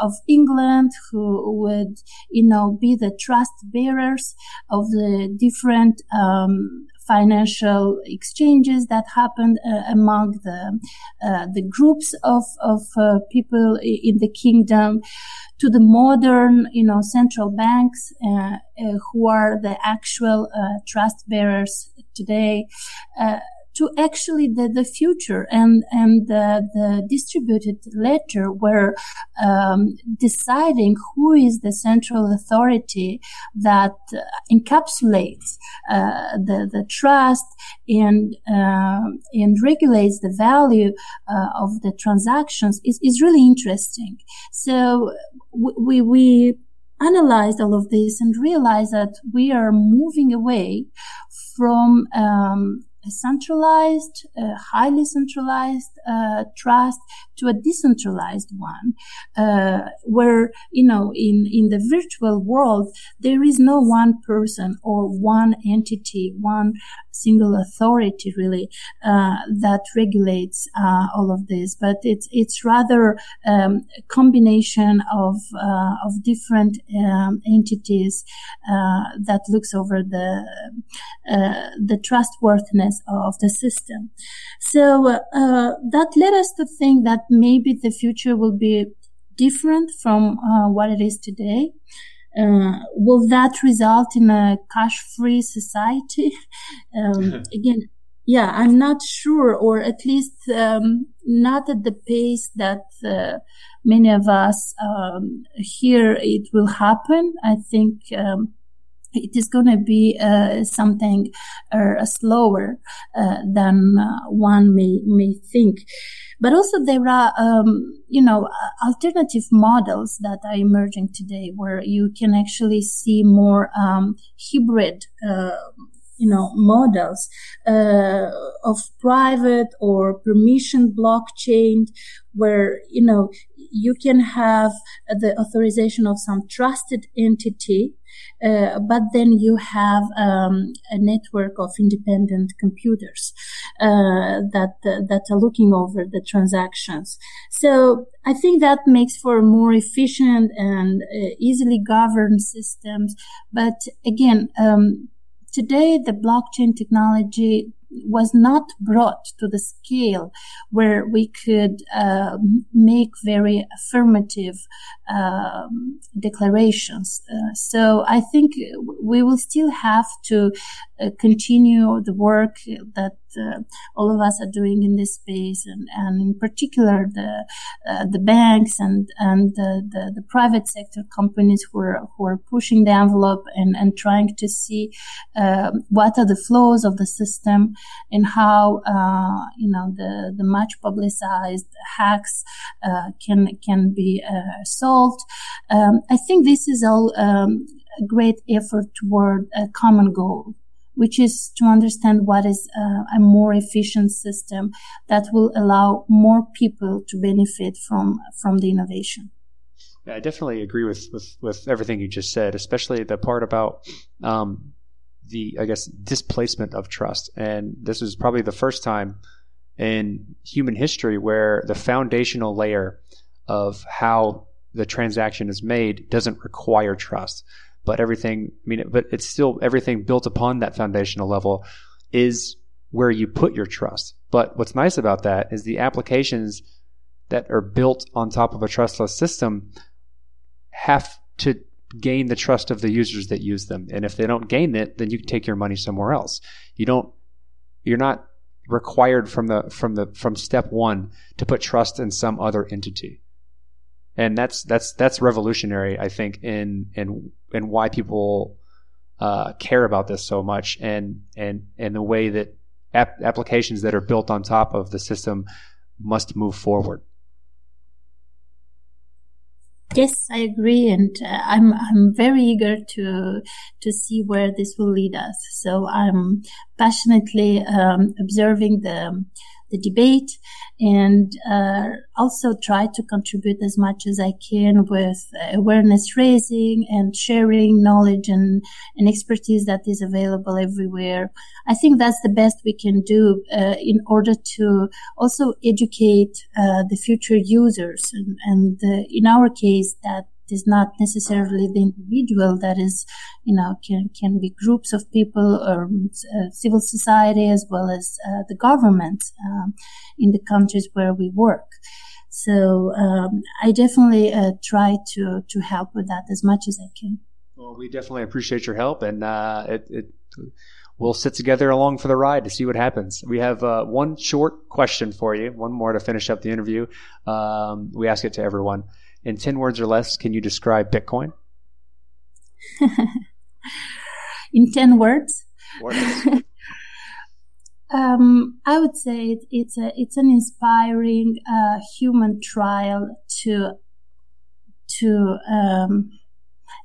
of England who would, you know, be the trust bearers of the different um, financial exchanges that happened uh, among the uh, the groups of of uh, people in the kingdom to the modern you know central banks who are the actual trust bearers today to actually the, the future and and the, the distributed ledger were um, deciding who is the central authority that uh, encapsulates uh, the the trust and uh, and regulates the value uh, of the transactions is, is really interesting. So we we analyzed all of this and realized that we are moving away from um, centralized, uh, highly centralized uh, trust to a decentralized one, uh, where you know in in the virtual world there is no one person or one entity, one single authority really uh, that regulates uh, all of this, but it's it's rather um, a combination of uh, of different um, entities that looks over the the trustworthiness of the system. So uh, that led us to think that maybe the future will be different from uh, what it is today. Uh, will that result in a cash-free society? Um, again, yeah, I'm not sure, or at least um, not at the pace that uh, many of us um, hear it will happen. I think um, it is going to be uh, something uh, slower uh, than uh, one may may think. But also there are, um, you know, alternative models that are emerging today where you can actually see more um, hybrid uh, you know models uh, of private or permission blockchain where you know you can have the authorization of some trusted entity uh, but then you have um, a network of independent computers uh, that uh, that are looking over the transactions. So I think that makes for more efficient and uh, easily governed systems. But again, um, today the blockchain technology was not brought to the scale where we could uh, make very affirmative um, declarations. Uh, so I think we will still have to uh, continue the work that uh, all of us are doing in this space, and, and in particular the uh, the banks and and the, the, the, private sector companies who are who are pushing the envelope and, and trying to see uh, what are the flows of the system and how uh, you know the the much publicized hacks can can be uh, solved. Um, I think this is all um, a great effort toward a common goal which is to understand what is uh, a more efficient system that will allow more people to benefit from from the innovation. Yeah, I definitely agree with, with, with everything you just said, especially the part about um, the I guess displacement of trust. And this is probably the first time in human history where the foundational layer of how the transaction is made doesn't require trust but everything, I mean, but it's still everything built upon that foundational level is where you put your trust. But what's nice about that is the applications that are built on top of a trustless system have to gain the trust of the users that use them. And if they don't gain it, then you can take your money somewhere else. You don't, you're not required from the, from the, from step one to put trust in some other entity and that's that's that's revolutionary, I think, in in in why people uh, care about this so much, and and and the way that ap- applications that are built on top of the system must move forward. Yes, I agree, and uh, I'm I'm very eager to to see where this will lead us. So I'm passionately um, observing the the debate and uh, also try to contribute as much as I can with awareness raising and sharing knowledge and, and expertise that is available everywhere. I think that's the best we can do uh, in order to also educate uh, the future users and, and uh, in our case that is not necessarily the individual that is, you know, can, can be groups of people or uh, civil society as well as uh, the government um, in the countries where we work. So um, I definitely uh, try to to help with that as much as I can. Well, we definitely appreciate your help, and uh, it, it, we'll sit together along for the ride to see what happens. We have uh, one short question for you, one more to finish up the interview. Um, we ask it to everyone in 10 words or less, can you describe Bitcoin? in 10 words? um, I would say it, it's, a, it's an inspiring uh, human trial to, to um,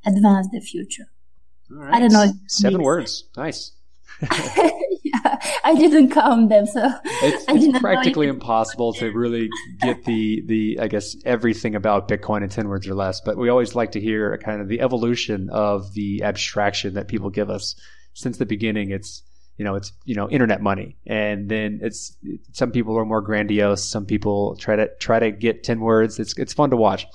advance the future. I don't know. Seven words. Nice. yeah, I didn't count them, so it's, it's practically impossible to really get the the I guess everything about Bitcoin in ten words or less. But we always like to hear kind of the evolution of the abstraction that people give us since the beginning. It's you know it's you know internet money, and then it's some people are more grandiose. Some people try to try to get ten words. It's it's fun to watch.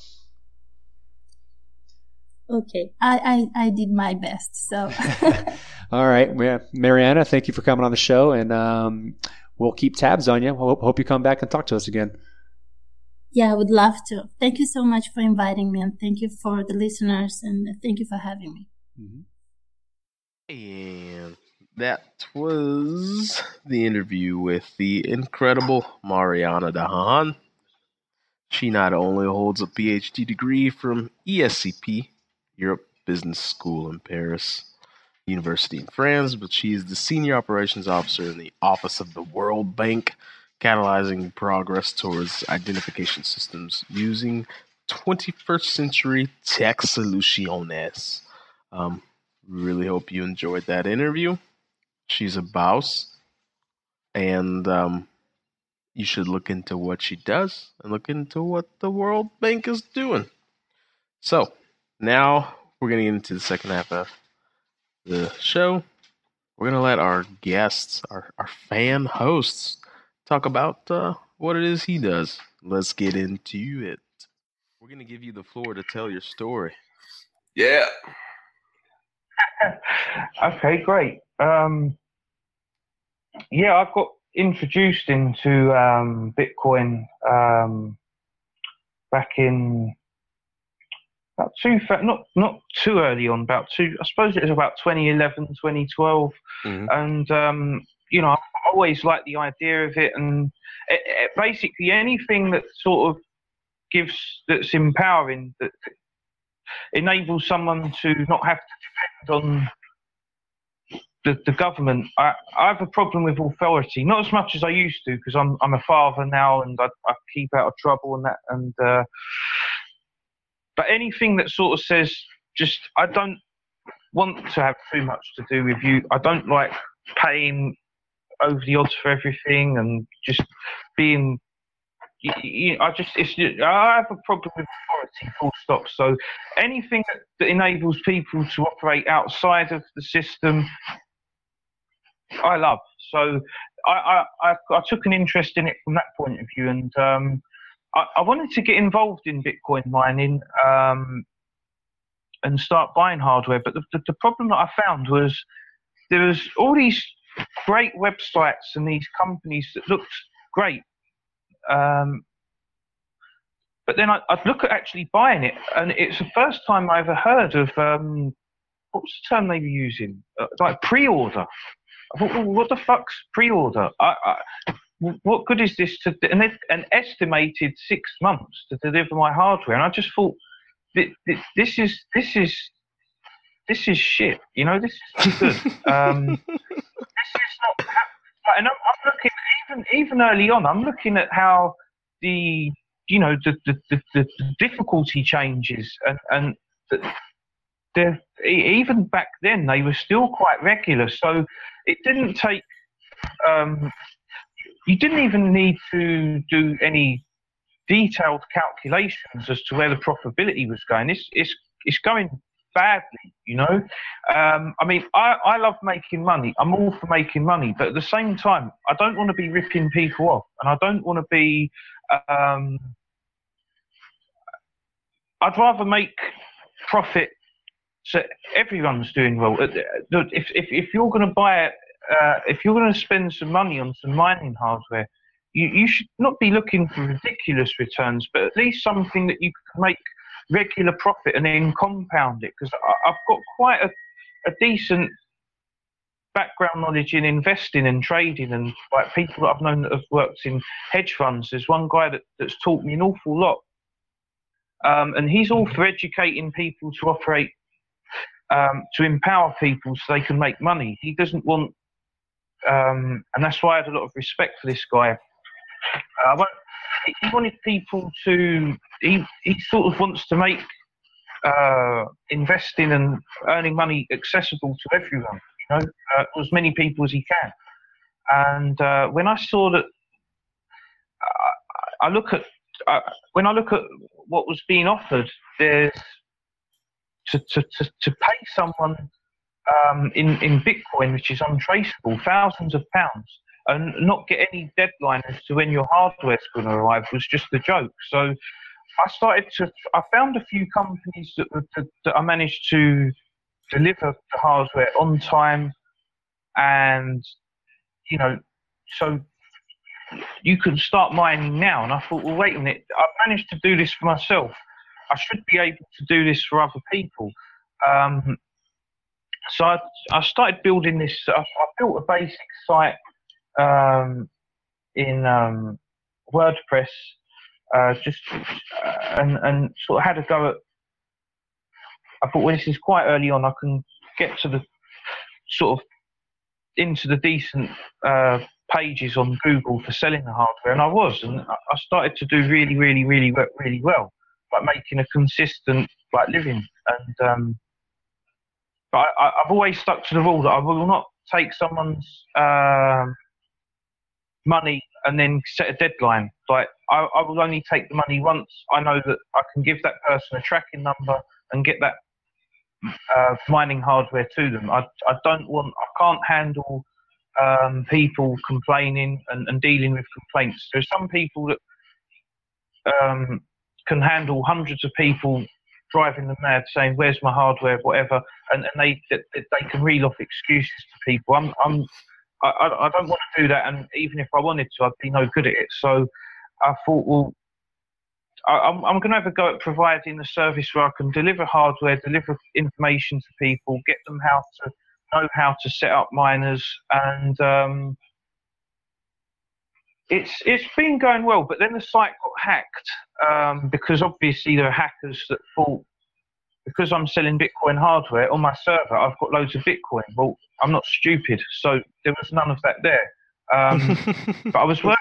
Okay, I, I, I did my best. So, all right, yeah. Mariana, thank you for coming on the show, and um, we'll keep tabs on you. Hope, hope you come back and talk to us again. Yeah, I would love to. Thank you so much for inviting me, and thank you for the listeners, and thank you for having me. Mm-hmm. And that was the interview with the incredible Mariana Dahan. She not only holds a PhD degree from ESCP, Europe Business School in Paris University in France, but she is the Senior Operations Officer in the Office of the World Bank, catalyzing progress towards identification systems using 21st century tech solutions. Um, really hope you enjoyed that interview. She's a boss, and um, you should look into what she does and look into what the World Bank is doing. So, now we're going to get into the second half of the show. We're going to let our guests, our, our fan hosts, talk about uh, what it is he does. Let's get into it. We're going to give you the floor to tell your story. Yeah. okay, great. Um, yeah, I got introduced into um, Bitcoin um, back in about two, not not too early on, about two. I suppose it was about 2011, 2012, mm-hmm. and um, you know, I always liked the idea of it, and it, it, basically anything that sort of gives that's empowering that enables someone to not have to depend on the, the government. I, I have a problem with authority, not as much as I used to, because I'm I'm a father now and I, I keep out of trouble and that. And uh, but anything that sort of says just I don't want to have too much to do with you. I don't like paying over the odds for everything and just being you, I just it's I have a problem with authority, full stop. So anything that enables people to operate outside of the system, I love. So I I, I, took an interest in it from that point of view, and um, I, I, wanted to get involved in Bitcoin mining um, and start buying hardware. But the, the, the problem that I found was there was all these great websites and these companies that looked great um, but then I, would look at actually buying it, and it's the first time I ever heard of um, what was the term they were using? Uh, like thought, well, what the fuck's pre-order? I, I, what good is this to? And an estimated six months to deliver my hardware, and I just thought, this, this is this is this is shit. You know, this is good. um, this is not. And I'm, I'm looking even even early on. I'm looking at how the you know the the, the, the difficulty changes and and the, even back then they were still quite regular. So it didn't take. Um, you didn't even need to do any detailed calculations as to where the profitability was going. It's it's it's going badly, you know. Um, I mean, I, I love making money. I'm all for making money, but at the same time, I don't want to be ripping people off, and I don't want to be. Um, I'd rather make profit so everyone's doing well. If if, if you're going to buy uh, if you're going to spend some money on some mining hardware, you, you should not be looking for ridiculous returns, but at least something that you can make regular profit and then compound it. Because I've got quite a, a decent background knowledge in investing and trading, and like people that I've known that have worked in hedge funds. There's one guy that, that's taught me an awful lot, um, and he's all for educating people to operate, um, to empower people so they can make money. He doesn't want, um, and that's why I had a lot of respect for this guy. Uh, he wanted people to. He he sort of wants to make uh, investing and earning money accessible to everyone. You know, uh, as many people as he can. And uh, when I saw that, I look at uh, when I look at what was being offered, there's to to to, to pay someone um, in in Bitcoin, which is untraceable, thousands of pounds and not get any deadline as to when your hardware's going to arrive was just a joke. So I started to, I found a few companies that, that, that I managed to deliver the hardware on time and, you know, so you can start mining now. And I thought, well, wait a minute, I've managed to do this for myself. I should be able to do this for other people. Um, so I, I started building this. I, I built a basic site um, in um, WordPress, uh, just uh, and and sort of had a go at. I thought, well, this is quite early on. I can get to the sort of into the decent uh, pages on Google for selling the hardware, and I was, and I started to do really, really, really, really well, like making a consistent like living. And um, but I, have always stuck to the rule that I will not take someone's um, money and then set a deadline. Like I, I will only take the money once I know that I can give that person a tracking number and get that uh, mining hardware to them. I, I don't want, I can't handle um, people complaining and, and, dealing with complaints. There's some people that um, can handle hundreds of people driving them mad, saying, "Where's my hardware?" whatever, and, and they, they they can reel off excuses to people. I'm I'm I, I don't want to do that, and even if I wanted to, I'd be no good at it. So I thought, well, I, am I'm going to have a go at providing a service where I can deliver hardware, deliver information to people, get them how to know how to set up miners, and um, it's it's been going well. But then the site got hacked um, because obviously there are hackers that thought because I'm selling Bitcoin hardware on my server, I've got loads of Bitcoin. Well, I'm not stupid, so there was none of that there. Um, but I was working,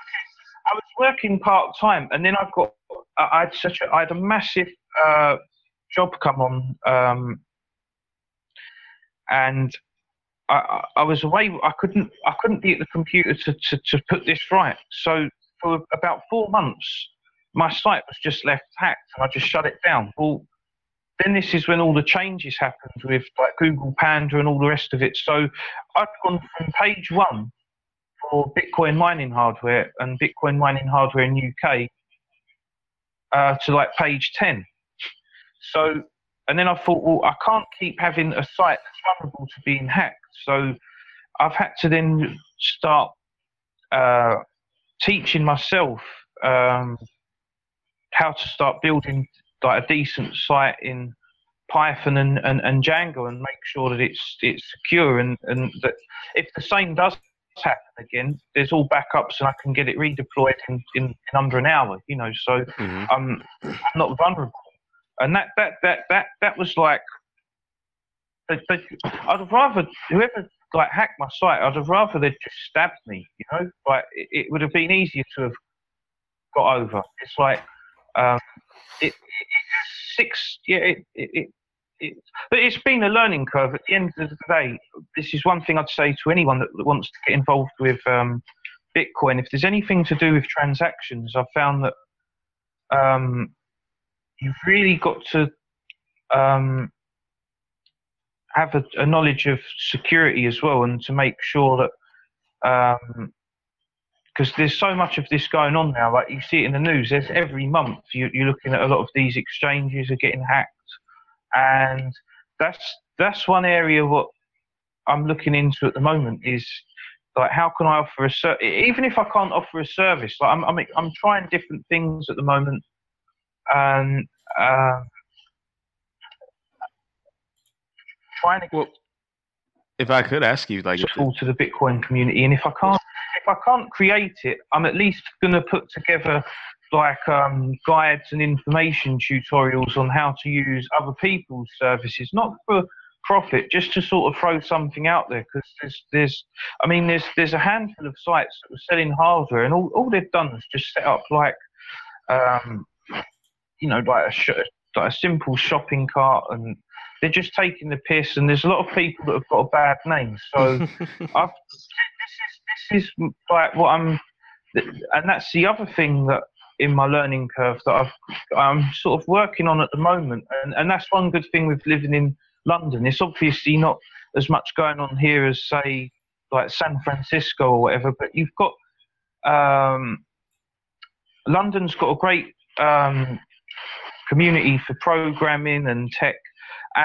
I was working part time, and then I've got, I had such a, I had a massive uh, job come on, um, and I, I was away. I couldn't, I couldn't be at the computer to, to, to put this right. So for about four months, my site was just left hacked, and I just shut it down. Well then this is when all the changes happened with like Google Panda and all the rest of it. So I've gone from page one for Bitcoin mining hardware and Bitcoin mining hardware in UK uh, to like page 10. So, and then I thought, well, I can't keep having a site that's vulnerable to being hacked. So I've had to then start uh, teaching myself um, how to start building like a decent site in Python and, and, and Django and make sure that it's it's secure and, and that if the same does happen again, there's all backups and I can get it redeployed in, in, in under an hour, you know, so mm-hmm. I'm, I'm not vulnerable. And that, that, that, that, that was like, I'd rather, whoever like hacked my site, I'd have rather they'd just stabbed me, you know, like it, it would have been easier to have got over. It's like, um, it, it, six, yeah, it, it, it, but it's been a learning curve. At the end of the day, this is one thing I'd say to anyone that, that wants to get involved with um, Bitcoin. If there's anything to do with transactions, I've found that um, you've really got to um, have a, a, knowledge of security as well, and to make sure that um, because there's so much of this going on now. Like you see it in the news. There's every month you, are looking at a lot of these exchanges are getting hacked, and that's that's one area what I'm looking into at the moment is like how can I offer a ser- even if I can't offer a service. Like I'm I'm, I'm trying different things at the moment, and uh, trying to. Well, if I could ask you, like, to the Bitcoin community, and if I can't if I can't create it, I'm at least going to put together like um, guides and information tutorials on how to use other people's services, not for profit, just to sort of throw something out there. Because there's, there's, I mean, there's there's a handful of sites that were selling hardware, and all, all they've done is just set up like, um, you know, like a sh- like a simple shopping cart and they're just taking the piss and there's a lot of people that have got a bad name so I've this is like what I'm, and that's the other thing that in my learning curve that I've, I'm sort of working on at the moment, and and that's one good thing with living in London. It's obviously not as much going on here as say like San Francisco or whatever, but you've got um, London's got a great um, community for programming and tech,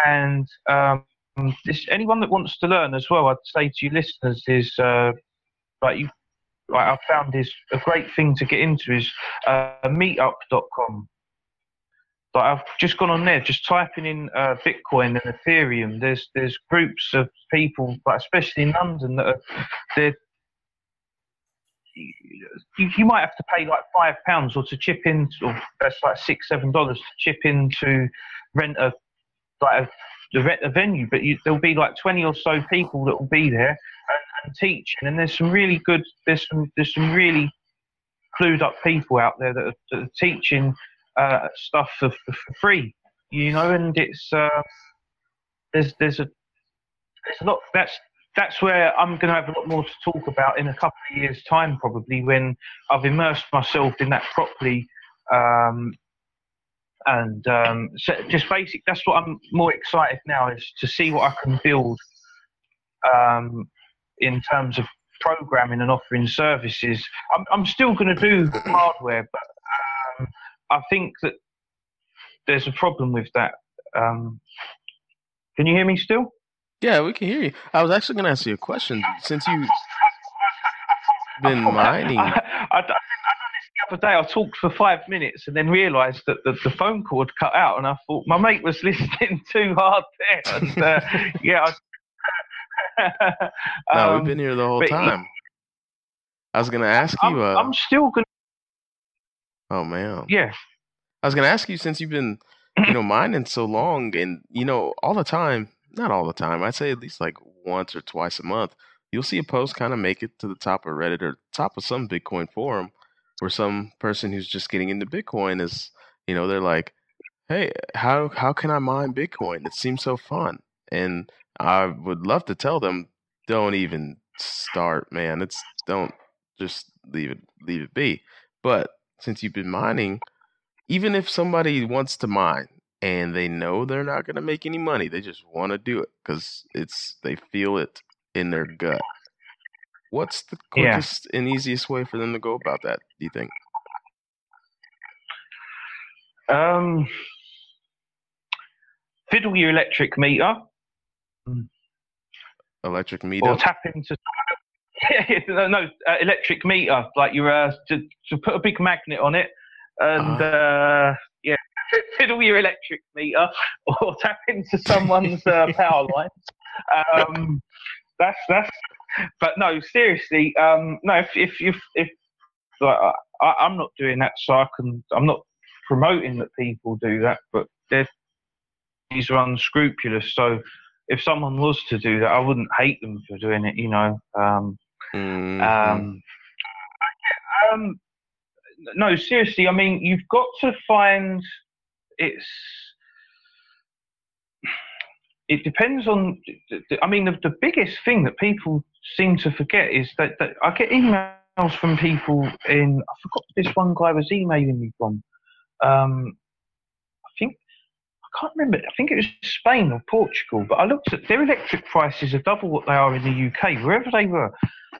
and um, this, anyone that wants to learn as well, I'd say to you listeners is uh, like you I found is a great thing to get into is uh, meetup.com. Like I've just gone on there, just typing in uh, Bitcoin and Ethereum. There's there's groups of people, like especially in London, that are they're you, might have to pay like five pounds or to chip in, or that's like six, seven dollars to chip in to rent a like a, rent a venue. But you, there'll be like twenty or so people that will be there and, teach and teaching. And there's some really good, there's some there's some really clued up people out there that are, that are teaching uh, stuff for, for, for, free. You know, and it's uh, there's there's a there's a lot that's that's where I'm going to have a lot more to talk about in a couple of years' time, probably when I've immersed myself in that properly. Um, and um, so just basic. That's what I'm more excited now is to see what I can build um, in terms of programming and offering services. I'm, I'm still going to do hardware, but um, I think that there's a problem with that. Um, can you hear me still? Yeah, we can hear you. I was actually going to ask you a question. Since you've been mining. I, I, I, done this the other day. I talked for five minutes and then realised that the, the phone cord cut out, and I thought my mate was listening too hard there. And uh, yeah. no, we've been here the whole time. I was going to ask you. I'm, uh, I'm still going to. Oh, man. Yeah. I was going to ask you since you've been, you know, mining so long and, you know, all the time not all the time. I'd say at least like once or twice a month, you'll see a post kind of make it to the top of Reddit or top of some Bitcoin forum where some person who's just getting into Bitcoin is, you know, they're like, "Hey, how how can I mine Bitcoin? It seems so fun." And I would love to tell them, "Don't even start, man. It's don't just leave it leave it be." But since you've been mining, even if somebody wants to mine, and they know they're not going to make any money. They just want to do it because it's they feel it in their gut. What's the quickest yeah. and easiest way for them to go about that? Do you think? Um, fiddle your electric meter. Electric meter. Or tap into. no, no uh, electric meter. Like you're uh, to, to put a big magnet on it, and uh, uh fiddle your electric meter or tap into someone's uh, power line. Um, that's that's. But no, seriously, um, no. If if if, if like, I, I'm not doing that, so I can. I'm not promoting that people do that, but these are unscrupulous. So if someone was to do that, I wouldn't hate them for doing it. You know. Um, mm-hmm. um, um, no, seriously. I mean, you've got to find it's it depends on. I mean, the, the biggest thing that people seem to forget is that, that I get emails from people in. I forgot this one guy was emailing me from. Um, I think I can't remember. I think it was Spain or Portugal. But I looked at their electric prices are double what they are in the UK, wherever they were.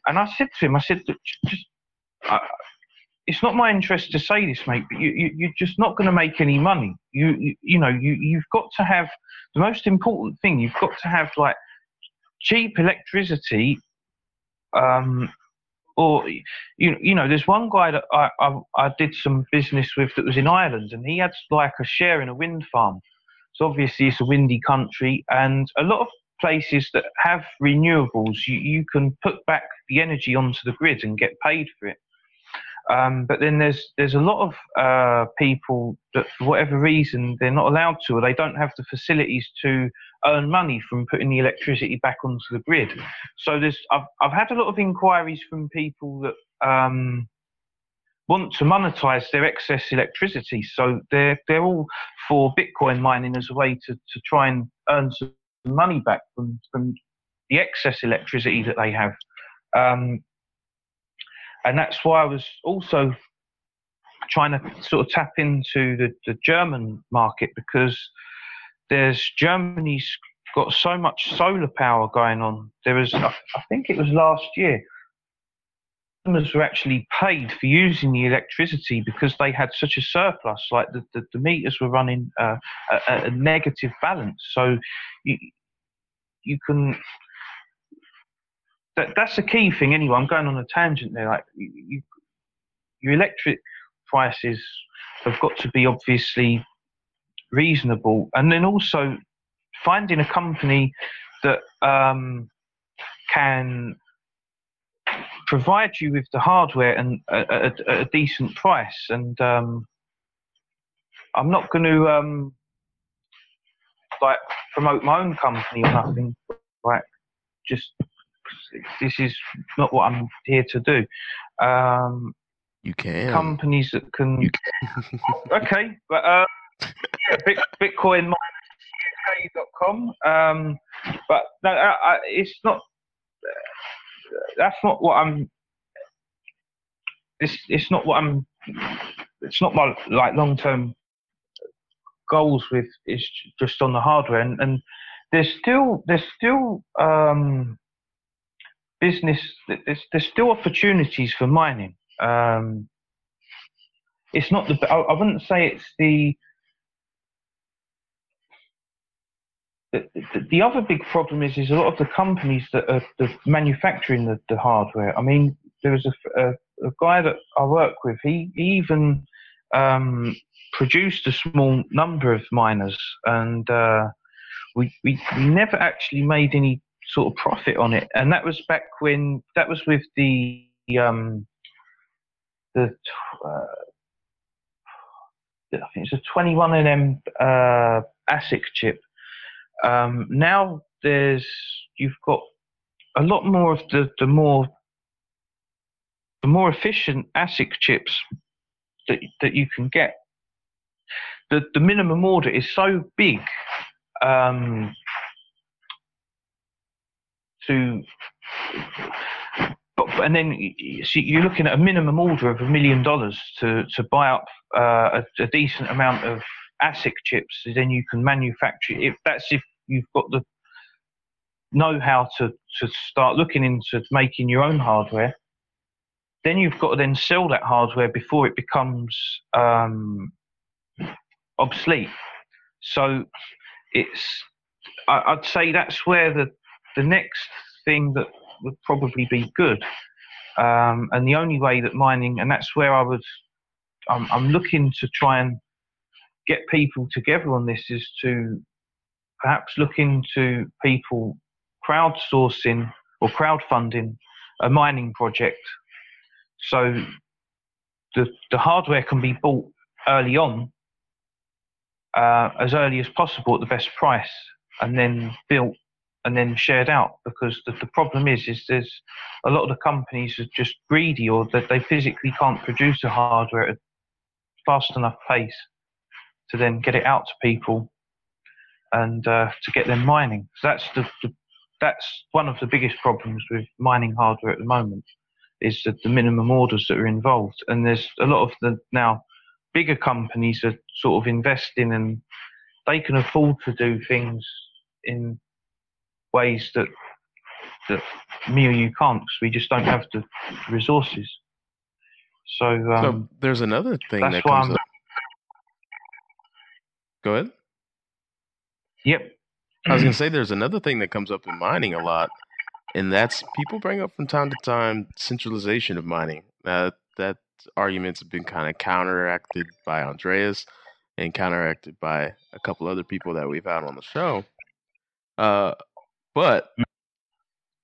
And I said to him, I said, just it's not my interest to say this, mate, but you, you, you're just not going to make any money. You, you, you know, you, you've got to have the most important thing. You've got to have like cheap electricity, um, or you, you know, there's one guy that I, I, I did some business with that was in Ireland, and he had like a share in a wind farm. So obviously it's a windy country, and a lot of places that have renewables, you, you can put back the energy onto the grid and get paid for it. Um, but then there's there's a lot of uh, people that for whatever reason they're not allowed to, or they don't have the facilities to earn money from putting the electricity back onto the grid. So there's I've I've had a lot of inquiries from people that um, want to monetize their excess electricity. So they're they're all for Bitcoin mining as a way to, to try and earn some money back from from the excess electricity that they have. Um, and that's why I was also trying to sort of tap into the, the German market because there's Germany's got so much solar power going on. There was, I think it was last year, customers were actually paid for using the electricity because they had such a surplus. Like the, the, the meters were running uh, a, a, negative balance. So you, you can that, that's the key thing anyway. I'm going on a tangent there. Like you, you, your electric prices have got to be obviously reasonable, and then also finding a company that um, can provide you with the hardware and at a, a, decent price. And um, I'm not going to um, like promote my own company or nothing. Like, just this is not what I'm here to do. Um, you can companies that can. You can. okay, but uh, yeah, Bitcoin com. Um, but no, I, I, it's not. That's not what I'm. It's it's not what I'm. It's not my like long term goals with. It's just on the hardware, and, and there's still there's still um, business. There's there's still opportunities for mining. Um, it's not the. I, I wouldn't say it's the the, the, other big problem is is a lot of the companies that are manufacturing the, the hardware. I mean, there was a, a, a, guy that I work with. He, he even um, produced a small number of miners, and uh, we we never actually made any sort of profit on it. And that was back when that was with the um, the uh, I think it's a 21nm uh, ASIC chip um, now there's you've got a lot more of the, the more the more efficient ASIC chips that that you can get. The the minimum order is so big um, to and then you're looking at a minimum order of a million dollars to to buy up uh, a, a, decent amount of ASIC chips, then you can manufacture. If that's if you've got the know how to to start looking into making your own hardware, then you've got to then sell that hardware before it becomes um, obsolete. So it's I, would say that's where the the next thing that would probably be good. Um, and the only way that mining, and that's where I would, I'm, I'm looking to try and get people together on this is to perhaps look into people crowdsourcing or crowdfunding a mining project. So the, the hardware can be bought early on, uh, as early as possible at the best price, and then built and then shared out. Because the, the problem is, is there's a lot of the companies are just greedy or that they physically can't produce the hardware at a fast enough pace to then get it out to people and uh, to get them mining. So that's the, the, that's one of the biggest problems with mining hardware at the moment is that the minimum orders that are involved, and there's a lot of the now bigger companies are sort of investing and they can afford to do things in ways that that me or you can't because we just don't have the resources. So, um, so there's another thing that comes I'm, up. Go ahead. Yep. I was gonna say there's another thing that comes up in mining a lot, and that's people bring up from time to time centralization of mining. Uh, that arguments have been kind of counteracted by Andreas and counteracted by a couple other people that we've had on the show. Uh, but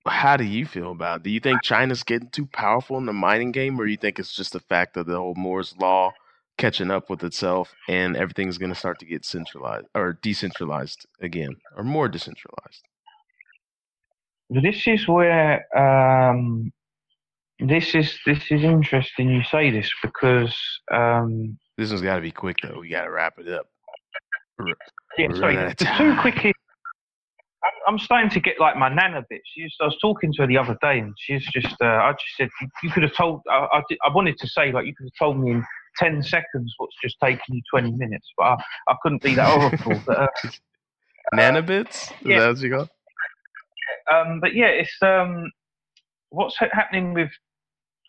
how do you feel about it? Do you think China's getting too powerful in the mining game, or do you think it's just the fact of the whole Moore's law catching up with itself and everything's going to start to get centralized or decentralized again or more decentralized? This is where um, this is this is interesting you say this because um, this one's got to be quick though. We got to wrap it up. We're, yeah sorry. the two quick I'm starting to get like my nana bit. I was talking to her the other day, and she's just. Uh, I just said you, you could have told. I, I, I, wanted to say like you could have told me in 10 seconds what's just taken you 20 minutes, but I, I couldn't be that horrible. but, uh, Nanobits? Is yeah. that what you got? Um, but yeah, it's um, what's happening with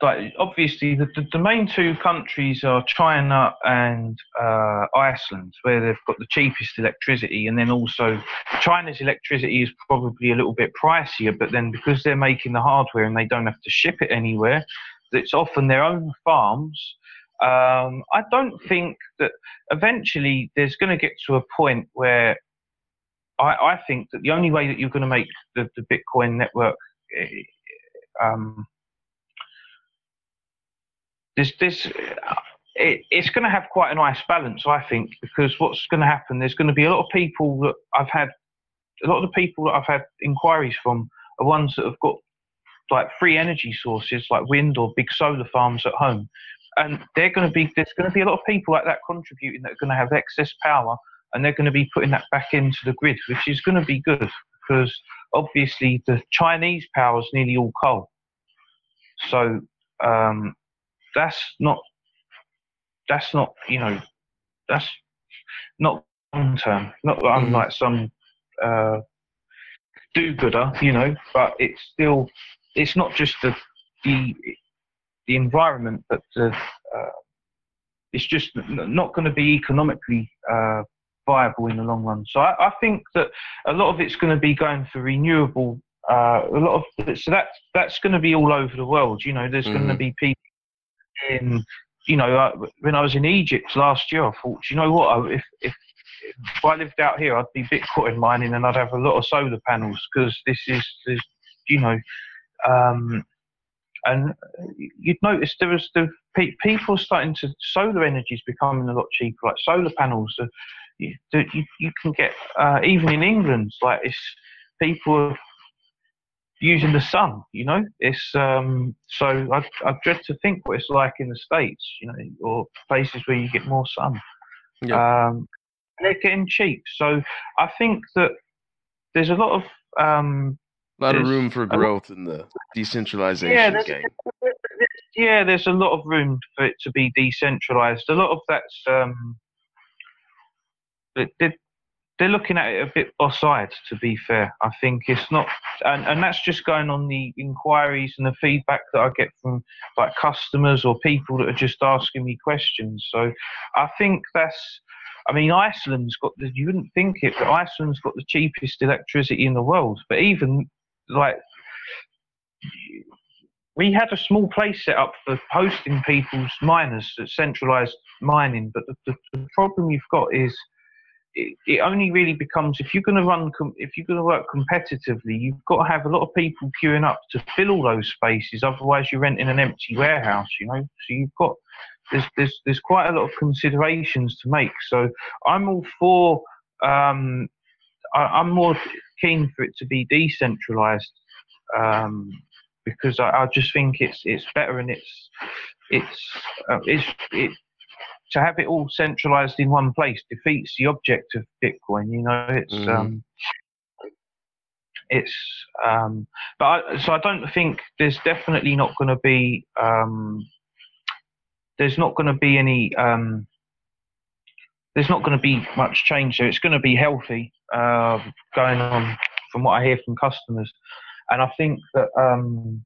like obviously the, the, the, main two countries are China and uh, Iceland, where they've got the cheapest electricity, and then also China's electricity is probably a little bit pricier, but then because they're making the hardware and they don't have to ship it anywhere, it's often their own farms. Um, I don't think that eventually there's going to get to a point where I, I, think that the only way that you're going to make the, the Bitcoin network eh, um, this this it, it's going to have quite a nice balance, I think, because what's going to happen? There's going to be a lot of people that I've had, a lot of the people that I've had inquiries from are ones that have got like free energy sources like wind or big solar farms at home, and they're going to be there's going to be a lot of people like that contributing that are going to have excess power, and they're going to be putting that back into the grid, which is going to be good because obviously the Chinese power is nearly all coal, so um, that's not that's not you know that's not long term. Not that I'm mm. like some uh, do-gooder, you know, but it's still it's not just the the the environment, but the uh, it's just not going to be economically uh, viable in the long run. So I, I, think that a lot of it's going to be going for renewable. Uh, a lot of so that that's going to be all over the world. You know, there's mm. going to be people in you know, uh, when I was in Egypt last year, I thought, you know what, if, if if I lived out here, I'd be Bitcoin mining and I'd have a lot of solar panels because this is, this, you know, um, and you'd notice there was the people starting to solar energy is becoming a lot cheaper. Like solar panels, uh, you, you, you can get uh, even in England, like it's people using the sun. You know, it's um, so I, I dread to think what it's like in the states. You know, or places where you get more sun. Yeah. Um, they're getting cheap, so I think that there's a lot of um, a lot of room for growth in the decentralization yeah, there's, game. Yeah, there's a lot of room for it to be decentralized. A lot of that's um, they're looking at it a bit offside, to be fair. I think it's not, and, and that's just going on the inquiries and the feedback that I get from like customers or people that are just asking me questions. So I think that's, I mean, Iceland's got the, you wouldn't think it, but Iceland's got the cheapest electricity in the world. But even like, we had a small place set up for hosting people's miners, centralized mining. But the, the, the problem you've got is, it, it only really becomes if you're going to run if you're going to work competitively you've got to have a lot of people queuing up to fill all those spaces otherwise you're renting an empty warehouse you know? So you've got there's there's there's quite a lot of considerations to make. So i'm all for um I, am more keen for it to be decentralized um because I, I just think it's it's better and it's it's uh, it's it to have it all centralized in one place defeats the object of Bitcoin. You know, it's mm. um, it's um, but I, so I don't think there's definitely not going to be um, there's not going to be any um, there's not going to be much change there. It's going to be healthy uh, going on from what I hear from customers, and I think that um,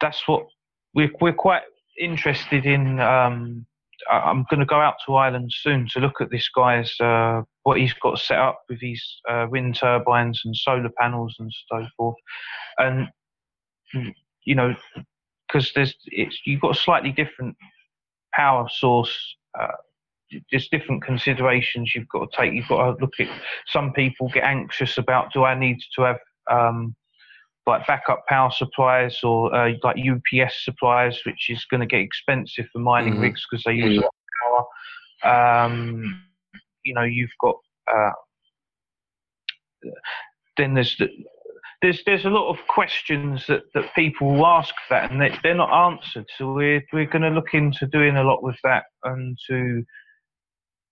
that's what we're we're quite interested in. Um, I'm going to go out to Ireland soon to look at this guy's uh, what he's got set up with his uh, wind turbines and solar panels and so forth, and you know, because there's it's you've got a slightly different power source. Uh, there's different considerations you've got to take. You've got to look at. Some people get anxious about do I need to have um, like backup power supplies or uh, like UPS supplies, which is going to get expensive for mining mm-hmm. rigs because they use a lot of power. Um, you know, you've got uh, then there's the, there's there's a lot of questions that, that people ask that and they, they're not answered. So we're we're going to look into doing a lot with that and to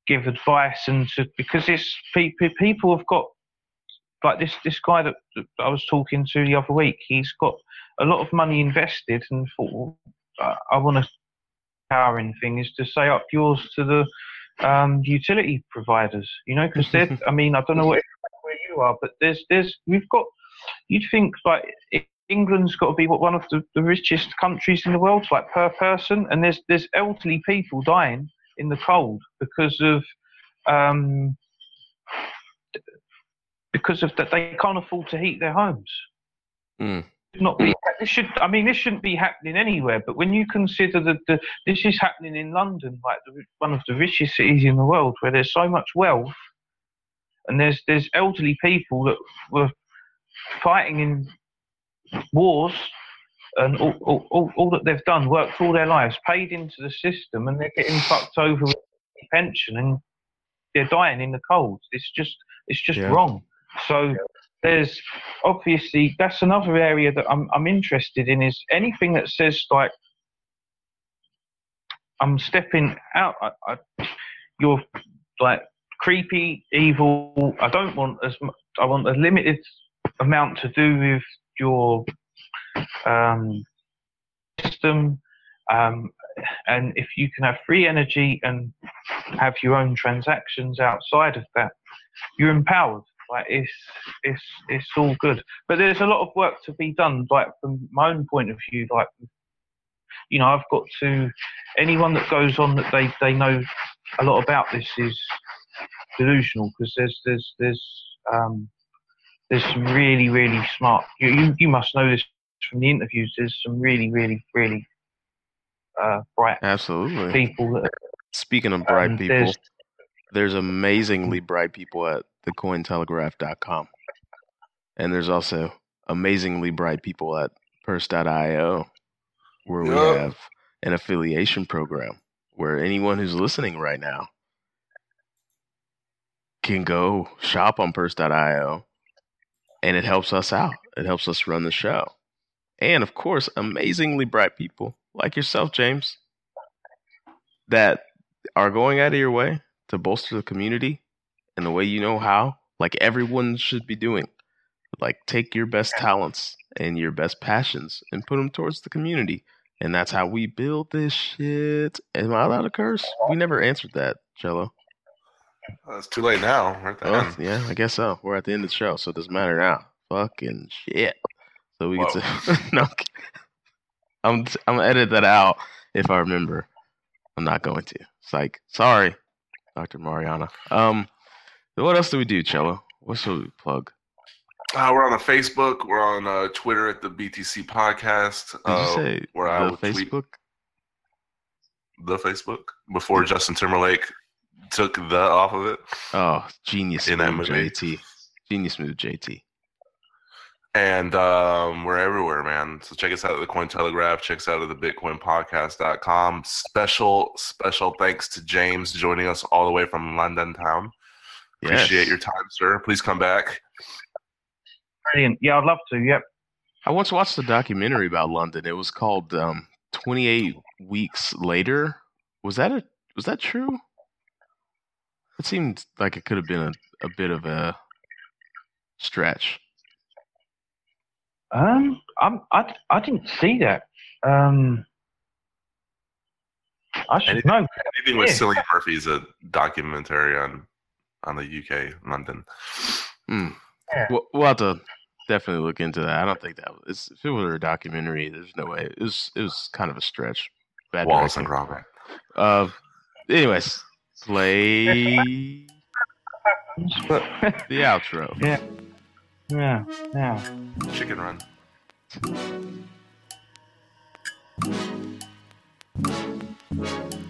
give advice and to because it's people people have got like this this guy that, that, I was talking to the other week, he's got a lot of money invested and thought, I, I want to powering thing is to say up yours to the um, utility providers, you know, because they're, I mean, I don't know where, where you are, but there's, there's, we've got, you'd think like England's got to be what one of the, the richest countries in the world, like per person, and there's, there's elderly people dying in the cold because of, um, because of that they can't afford to heat their homes. Mm. not be. This should. I mean, this shouldn't be happening anywhere. But when you consider that the, this is happening in London, like the, one of the richest cities in the world, where there's so much wealth, and there's there's elderly people that were fighting in wars, and all, all, all, all that they've done, worked all their lives, paid into the system, and they're getting fucked over with pension, and they're dying in the cold. It's just it's just Yeah. wrong. So there's obviously that's another area that I'm I'm interested in is anything that says like I'm stepping out. I, I, you're like creepy, evil. I don't want as much. I want a limited amount to do with your um, system. Um, and if you can have free energy and have your own transactions outside of that, you're empowered. Like it's it's it's all good. But there's a lot of work to be done. Like from my own point of view, like you know, I've got to anyone that goes on that they they know a lot about this is delusional because there's there's there's um there's some really really smart. You you, you must know this from the interviews. There's some really really really uh, bright Absolutely. people that Speaking of bright um, people, there's- there's amazingly bright people at thecointelegraph.com. And there's also amazingly bright people at purse.io where we have an affiliation program where anyone who's listening right now can go shop on purse.io and it helps us out. It helps us run the show. And of course, amazingly bright people like yourself, James, that are going out of your way to bolster the community in the way you know how, like everyone should be doing. Like, take your best talents and your best passions and put them towards the community. And that's how we build this shit. Am I allowed to curse? We never answered that, Cello. Uh, it's too late now. We're at the end. yeah, I guess so. We're at the end of the show, so it doesn't matter now. Fucking shit. So we get to no. I'm I'm gonna edit that out if I remember. I'm not going to. It's like sorry, Doctor Mariana. Um, what else do we do, Cello? What should we plug? Uh, we're on the Facebook. We're on uh, Twitter at the BTC Podcast. Did uh, you say where I the tweet Facebook? the Facebook before Justin Timberlake took the off of it. Oh, genius In that move, movie. JT. Genius move, JT. And um, we're everywhere, man. So check us out at the Coin Telegraph. Check us out at the Bitcoin BitcoinPodcast.com. Special, special thanks to James joining us all the way from London town. Appreciate Yes. your time, sir. Please come back. brilliant. Yeah, I'd love to. Yep. I once watched a documentary about London. It was called um, 28 Weeks Later. Was that a was that true? It seemed like it could have been a, a bit of a stretch. Um, I'm, I, I didn't see that. Um, I should Anything- know. Anything with Yeah. Cillian Murphy is a documentary on on the UK, London. Hmm. Yeah. We'll, we'll have to definitely look into that. I don't think that was if it were a documentary. There's no way. It was it was kind of a stretch. Bad Wallace and. Gromit. Uh, anyways, play But the outro. yeah, yeah, yeah. Chicken Run. Thank you.